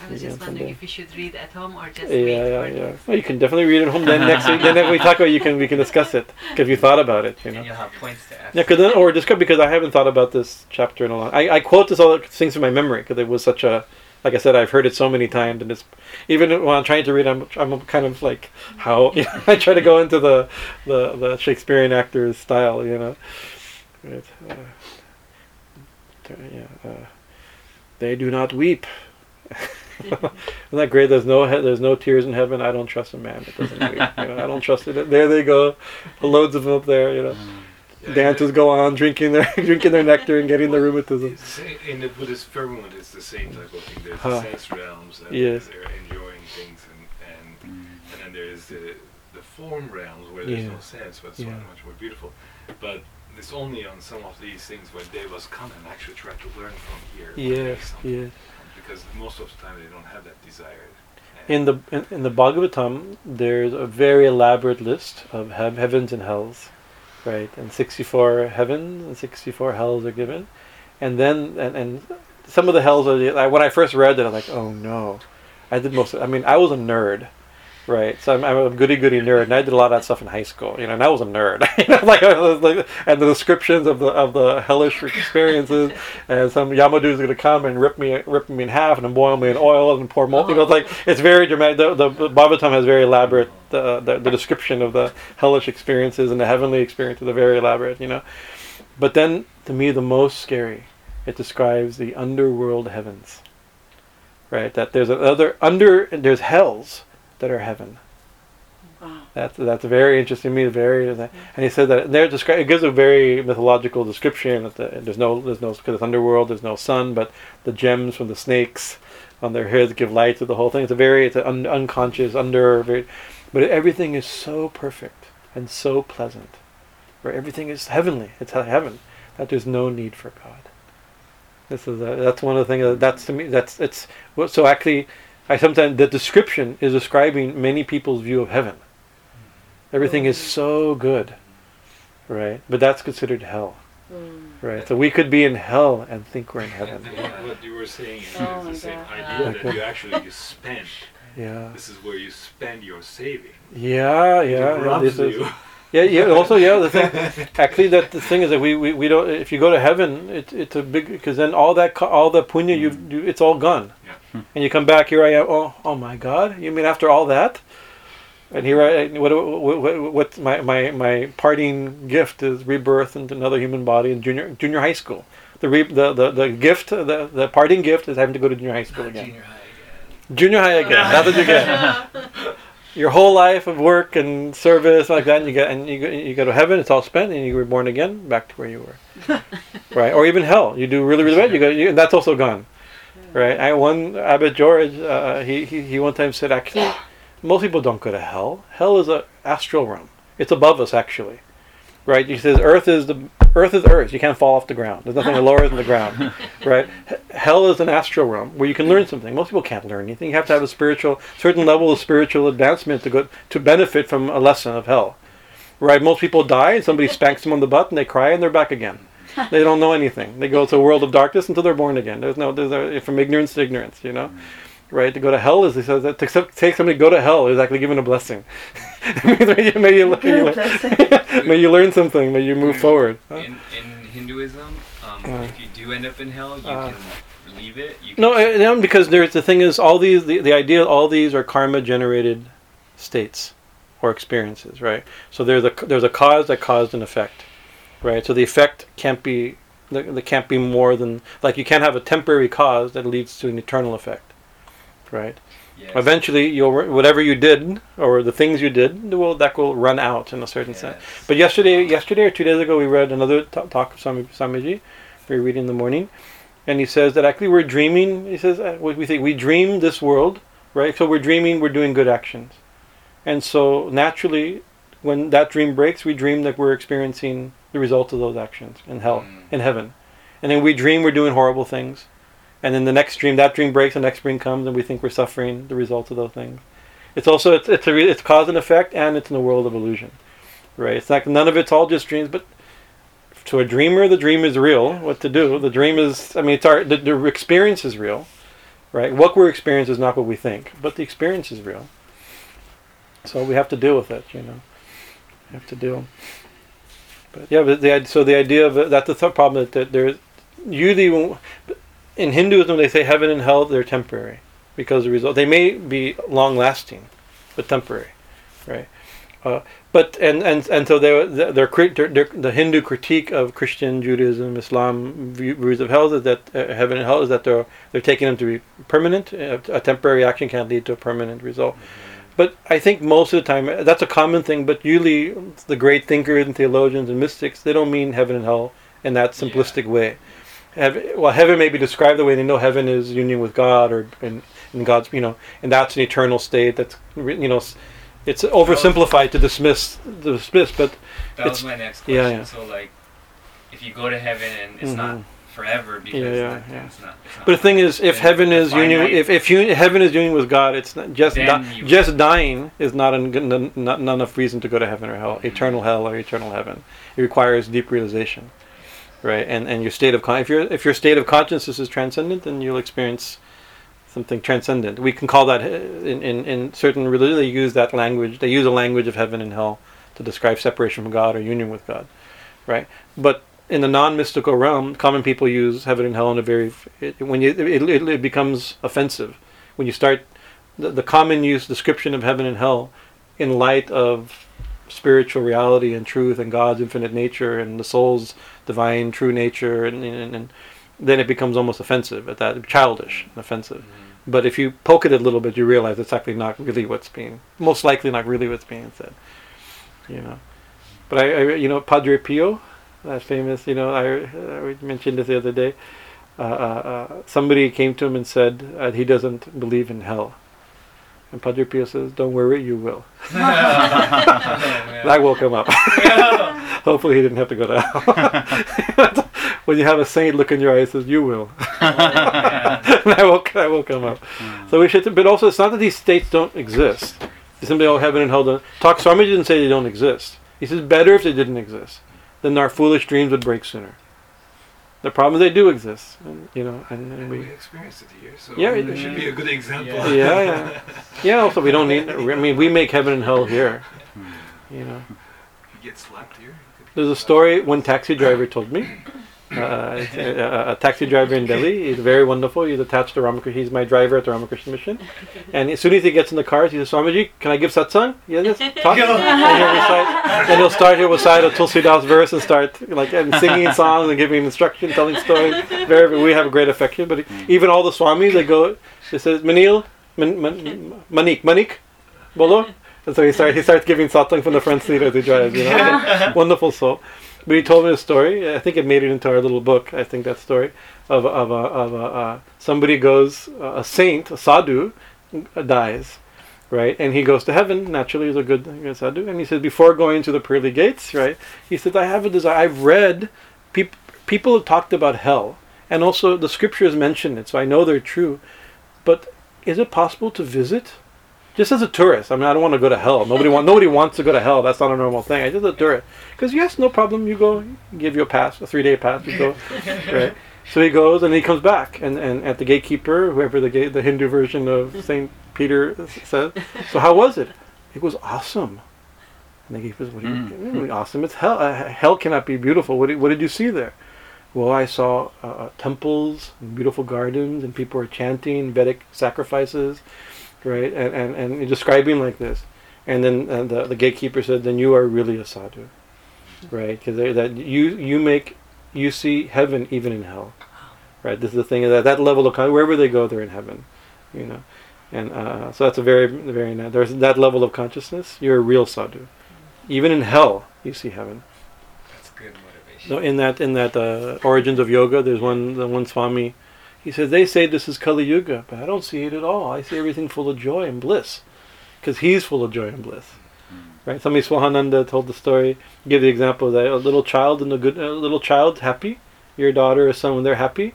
I was just wondering someday. if you should read at home or just Yeah, read yeah, for yeah. Well, you can definitely read at home. Then next week, then if we talk about, it, you can we can discuss it if you thought about it. You know. And you'll have points to ask. Yeah, cause then, or just because I haven't thought about this chapter in a long. I, I quote this all things from my memory because it was such a, like I said, I've heard it so many times, and it's even when I'm trying to read, I'm I'm kind of like how you <laughs> know, I try to go into the the, the Shakespearean actor's style, you know. Right, uh, yeah, uh, they do not weep. <laughs> Isn't that great? There's no he- there's no tears in heaven. I don't trust a man that doesn't weep. You know, I don't trust it. There they go, loads of them up there. You know Yeah, dancers go on drinking their <laughs> drinking their nectar and getting the rheumatism. In the Buddhist firmament, it's the same type of thing. There's Huh. the sense realms, and Yes. they're enjoying things, and and, and then there's the the form realms where there's Yeah. no sense, but it's Yeah. so much more beautiful. But it's only on some of these things where devas come and actually try to learn from here. Yes, yes. Because most of the time they don't have that desire. In the in, in the Bhagavatam, there's a very elaborate list of heavens and hells, right? And 64 heavens and 64 hells are given, and then and, and some of the hells are. the- Like, when I first read it, I was like, oh no, I did most. Of, I mean, I was a nerd. Right, so I'm, I'm a goody goody nerd, and I did a lot of that stuff in high school. You know, and I was a nerd. <laughs> like, like, and the descriptions of the of the hellish experiences, and some Yamadu's going to come and rip me rip me in half, and boil me in oil and pour molten. You know, it's like it's very dramatic. The, the, the Bhagavatam has very elaborate. Uh, the the description of the hellish experiences and the heavenly experiences are very elaborate. You know, but then to me the most scary, it describes the underworld heavens. Right, that there's another under there's hells that are heaven. Wow. That's that's very interesting to me. Very, and he said that there descri- it gives a very mythological description. That the, there's no there's no because it's underworld. There's no sun, but the gems from the snakes on their heads give light to the whole thing. It's a very it's an un, unconscious under very, but everything is so perfect and so pleasant, where everything is heavenly. It's he- heaven that there's no need for God. This is a, that's one of the things that, that's to me that's it's so actually I sometimes the description is describing many people's view of heaven. Everything is so good, right? But that's considered hell, Mm. right? So we could be in hell and think we're in heaven. <laughs> and what you were saying is, Oh the same God. idea Yeah. that you <laughs> actually you spend. Yeah, This is where you spend your saving. yeah, yeah. yeah robs this is, <laughs> yeah, yeah. Also, yeah. The thing, actually, that the thing is that we, we, we don't. If you go to heaven, it's it's a big because then all that all the punya you you it's all gone, Yeah. and you come back here. I am. Oh, oh my God! You mean after all that? And here, I, what, what, what, what my, my, my parting gift is rebirth into another human body in junior junior high school. The, re, the, the, the gift, the, the parting gift is having to go to junior high school again. Junior high again. Junior high again. That's what you get. <laughs> Your whole life of work and service like that, and you get and you go, you go to heaven. It's all spent, and you were born again, back to where you were. <laughs> right, or even hell. You do really really bad. You go, you, and that's also gone. Right. I one Abbot George. Uh, he, he he one time said actually, most people don't go to hell. Hell is a astral realm. It's above us actually. Right. He says Earth is the Earth is Earth. You can't fall off the ground. There's nothing lower than the ground. <laughs> Right. H- Hell is an astral realm where you can learn something. Most people can't learn anything. You have to have a spiritual certain level of spiritual advancement to go to benefit from a lesson of hell. Right. Most people die and somebody spanks them on the butt and they cry and they're back again. <laughs> They don't know anything. They go to a world of darkness until they're born again. There's no there's a, from ignorance to ignorance. You know. Right, to go to hell is he says that to accept, take somebody to go to hell is actually given a blessing. <laughs> may, you, may, you, may, you, <laughs> may you learn something. May you move forward. Huh? In, in Hinduism, um, Uh. if you do end up in hell, you Uh. can leave it. You No, uh, no, because there's the thing is all these the, the idea all these are karma generated states or experiences, right? So there's a there's a cause that caused an effect, right? So the effect can't be there can't be more than like you can't have a temporary cause that leads to an eternal effect, right? yes. Eventually, you'll whatever you did or the things you did will that will run out in a certain sense. But yesterday, yesterday or two days ago, we read another t- talk of Swami, Swamiji. We were reading in the morning, and he says that actually we're dreaming. He says uh, we think we dream this world, right? So we're dreaming we're doing good actions, and so naturally, when that dream breaks, we dream that we're experiencing the result of those actions in hell, Mm. in heaven, and then we dream we're doing horrible things, and then the next dream, that dream breaks, the next dream comes, and we think we're suffering the result of those things. It's also it's it's a re- it's cause and effect, and it's in the world of illusion, right? It's like none of it's all just dreams, but to a dreamer, the dream is real. What to do? The dream is, I mean, it's our the, the experience is real, right? What we're experiencing is not what we think, but the experience is real. So we have to deal with it, you know. We have to deal. But yeah, but the so the idea of that's the th- problem that, that there's usually when- in Hinduism they say heaven and hell they're temporary because the result they may be long lasting, but temporary, right? Uh, but and and and so their the Hindu critique of Christian Judaism Islam views of hell is that uh, heaven and hell is that they're they're taking them to be permanent. Uh, a temporary action can't lead to a permanent result. But I think most of the time that's a common thing. But usually the great thinkers and theologians and mystics they don't mean heaven and hell in that simplistic way. Heaven, well, heaven may be described the way they know heaven is union with God or in, in God's you know, and that's an eternal state. That's you know, it's oversimplified to dismiss dismiss. But That was my next yeah, question. yeah. So like, if you go to heaven and it's not Mhm. Forever because Yeah, yeah, not- yeah. It's not, it's not But the thing is, if heaven is union, if if you, heaven is union with God, it's not just di- just dying is not an, not not enough reason to go to heaven or hell, Mhm. eternal hell or eternal heaven. It requires deep realization, right? And and your state of con- if your if your state of consciousness is transcendent, then you'll experience something transcendent. We can call that uh, in in, in certain religions they use that language. They use a language of heaven and hell to describe separation from God or union with God, right? But in the non-mystical realm, common people use heaven and hell in a very it, when you it, it, it becomes offensive when you start the, the common use description of heaven and hell in light of spiritual reality and truth and God's infinite nature and the soul's divine true nature and, and, and then it becomes almost offensive at that childish and offensive. Mhm. But if you poke it a little bit, you realize it's actually not really what's being, most likely not really what's being said. You know, but I, I you know, Padre Pio, that famous, you know, I, I mentioned this the other day. Uh, uh, uh, somebody came to him and said uh, he doesn't believe in hell, and Padre Pio says, "Don't worry, you will." <laughs> <laughs> That woke him up. <laughs> Hopefully, he didn't have to go to hell. when you have a saint look in your eyes, says, "You will." that woke that woke him up. So we should, but also it's not that these states don't exist. Simply, all heaven and hell don't. Talk Swami didn't say they don't exist. He says better if they didn't exist. Then our foolish dreams would break sooner. The problem is they do exist, and, you know, and, and We we. experienced it here, so Yeah, it it- should be a good example. Yeah. Yeah, yeah, yeah. Also, we don't need. I mean, we make heaven and hell here. Hmm. You know. You get slapped here. There's a story one taxi driver told me. Uh, a, a, taxi driver in Delhi. He's very wonderful. He's attached to Ramakrishna. He's my driver at the Ramakrishna Mission. And as soon as he gets in the car, he says, Swamiji, can I give satsang? Yeah, yes. Talk. and he'll recite, and he'll start, he'll recite a Tulsi Das verse and start like and singing songs and giving instruction, telling stories. Very, we have a great affection. But even all the Swamis, they go, he says, Manil, Man, Man, Manik, Manik, Bolo. And so he starts, he starts giving satsang from the front seat as he drives. You know, <laughs> wonderful soul. But he told me a story. I think it made it into our little book. I think that story of of of a uh, somebody goes a saint, a sadhu, uh, dies, right, and he goes to heaven. Naturally, he's a good, good sadhu, and he says before going to the pearly gates, right, he says I have a desire. I've read peop- people have talked about hell, and also the scriptures mention it, so I know they're true. But is it possible to visit? Just as a tourist, I mean, I don't want to go to hell. Nobody want, nobody wants to go to hell. That's not a normal thing. I just a tourist, because yes, no problem. You go, give you a pass, a three-day pass. You go, <laughs> right? So he goes and he comes back, and, and at the gatekeeper, whoever the gate, the Hindu version of Saint Peter says. So how was it? It was awesome. And the gatekeeper says, "What do you Mm. mean awesome? It's hell. Uh, hell cannot be beautiful. What did, what did you see there?" Well, I saw uh, uh, temples, and beautiful gardens, and people were chanting Vedic sacrifices, right? And and, and describing like this. And then uh, the the gatekeeper said, "Then you are really a sadhu, right? Because that you you make you see heaven even in hell, right? This is the thing that that level of con- wherever they go, they're in heaven, you know." And uh, so that's a very very nice. There's that level of consciousness. You're a real sadhu, even in hell. You see heaven. That's good motivation. So in that in that uh, origins of yoga, there's one the one Swami. He says they say this is Kali Yuga, but I don't see it at all. I see everything full of joy and bliss, because he's full of joy and bliss. Hmm. Right? Somebody Swahananda told the story. Give the example that a little child and a good a little child happy, your daughter or son when they're happy,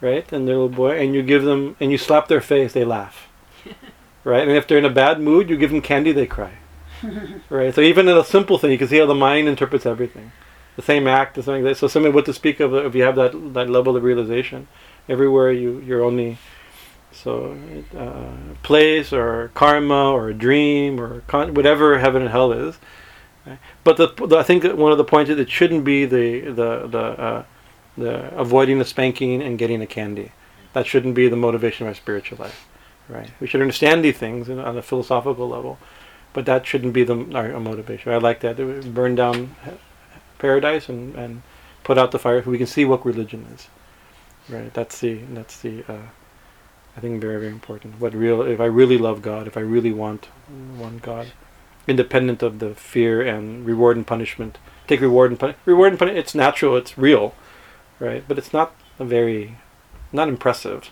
right? And their little boy, and you give them and you slap their face, they laugh. <laughs> Right? And if they're in a bad mood, you give them candy, they cry. <laughs> right? So even in a simple thing, you can see how the mind interprets everything the same act or something like that. So something what to speak of if you have that that level of realization. Everywhere you you're only so uh, place or karma or a dream or con- whatever heaven and hell is. But the, the I think one of the points is it shouldn't be the the the uh, the avoiding the spanking and getting the candy. That shouldn't be the motivation of our spiritual life, right? We should understand these things in- on a philosophical level, but that shouldn't be the our, our motivation. I like that. Burn down paradise and, and put out the fire we can see what religion is right that's the that's the uh, I think very very important. What real if I really love God if I really want one God independent of the fear and reward and punishment take reward and pun- reward and punishment it's natural it's real right? But it's not a very not impressive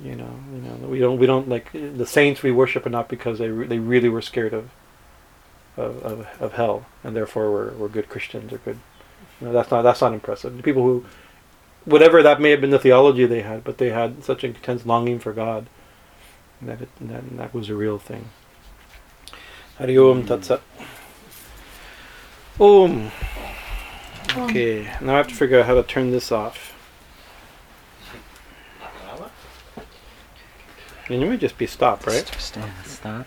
you know you know we don't we don't like the saints we worship are not because they re- they really were scared of of, of, of hell and therefore we're, we're good Christians or good you know, that's not that's not impressive. The people who whatever that may have been the theology they had but they had such an intense longing for God that it, that, that was a real thing. Hari Om Om. Okay now I have to figure out how to turn this off. And you might just be stop right? Stand, stop.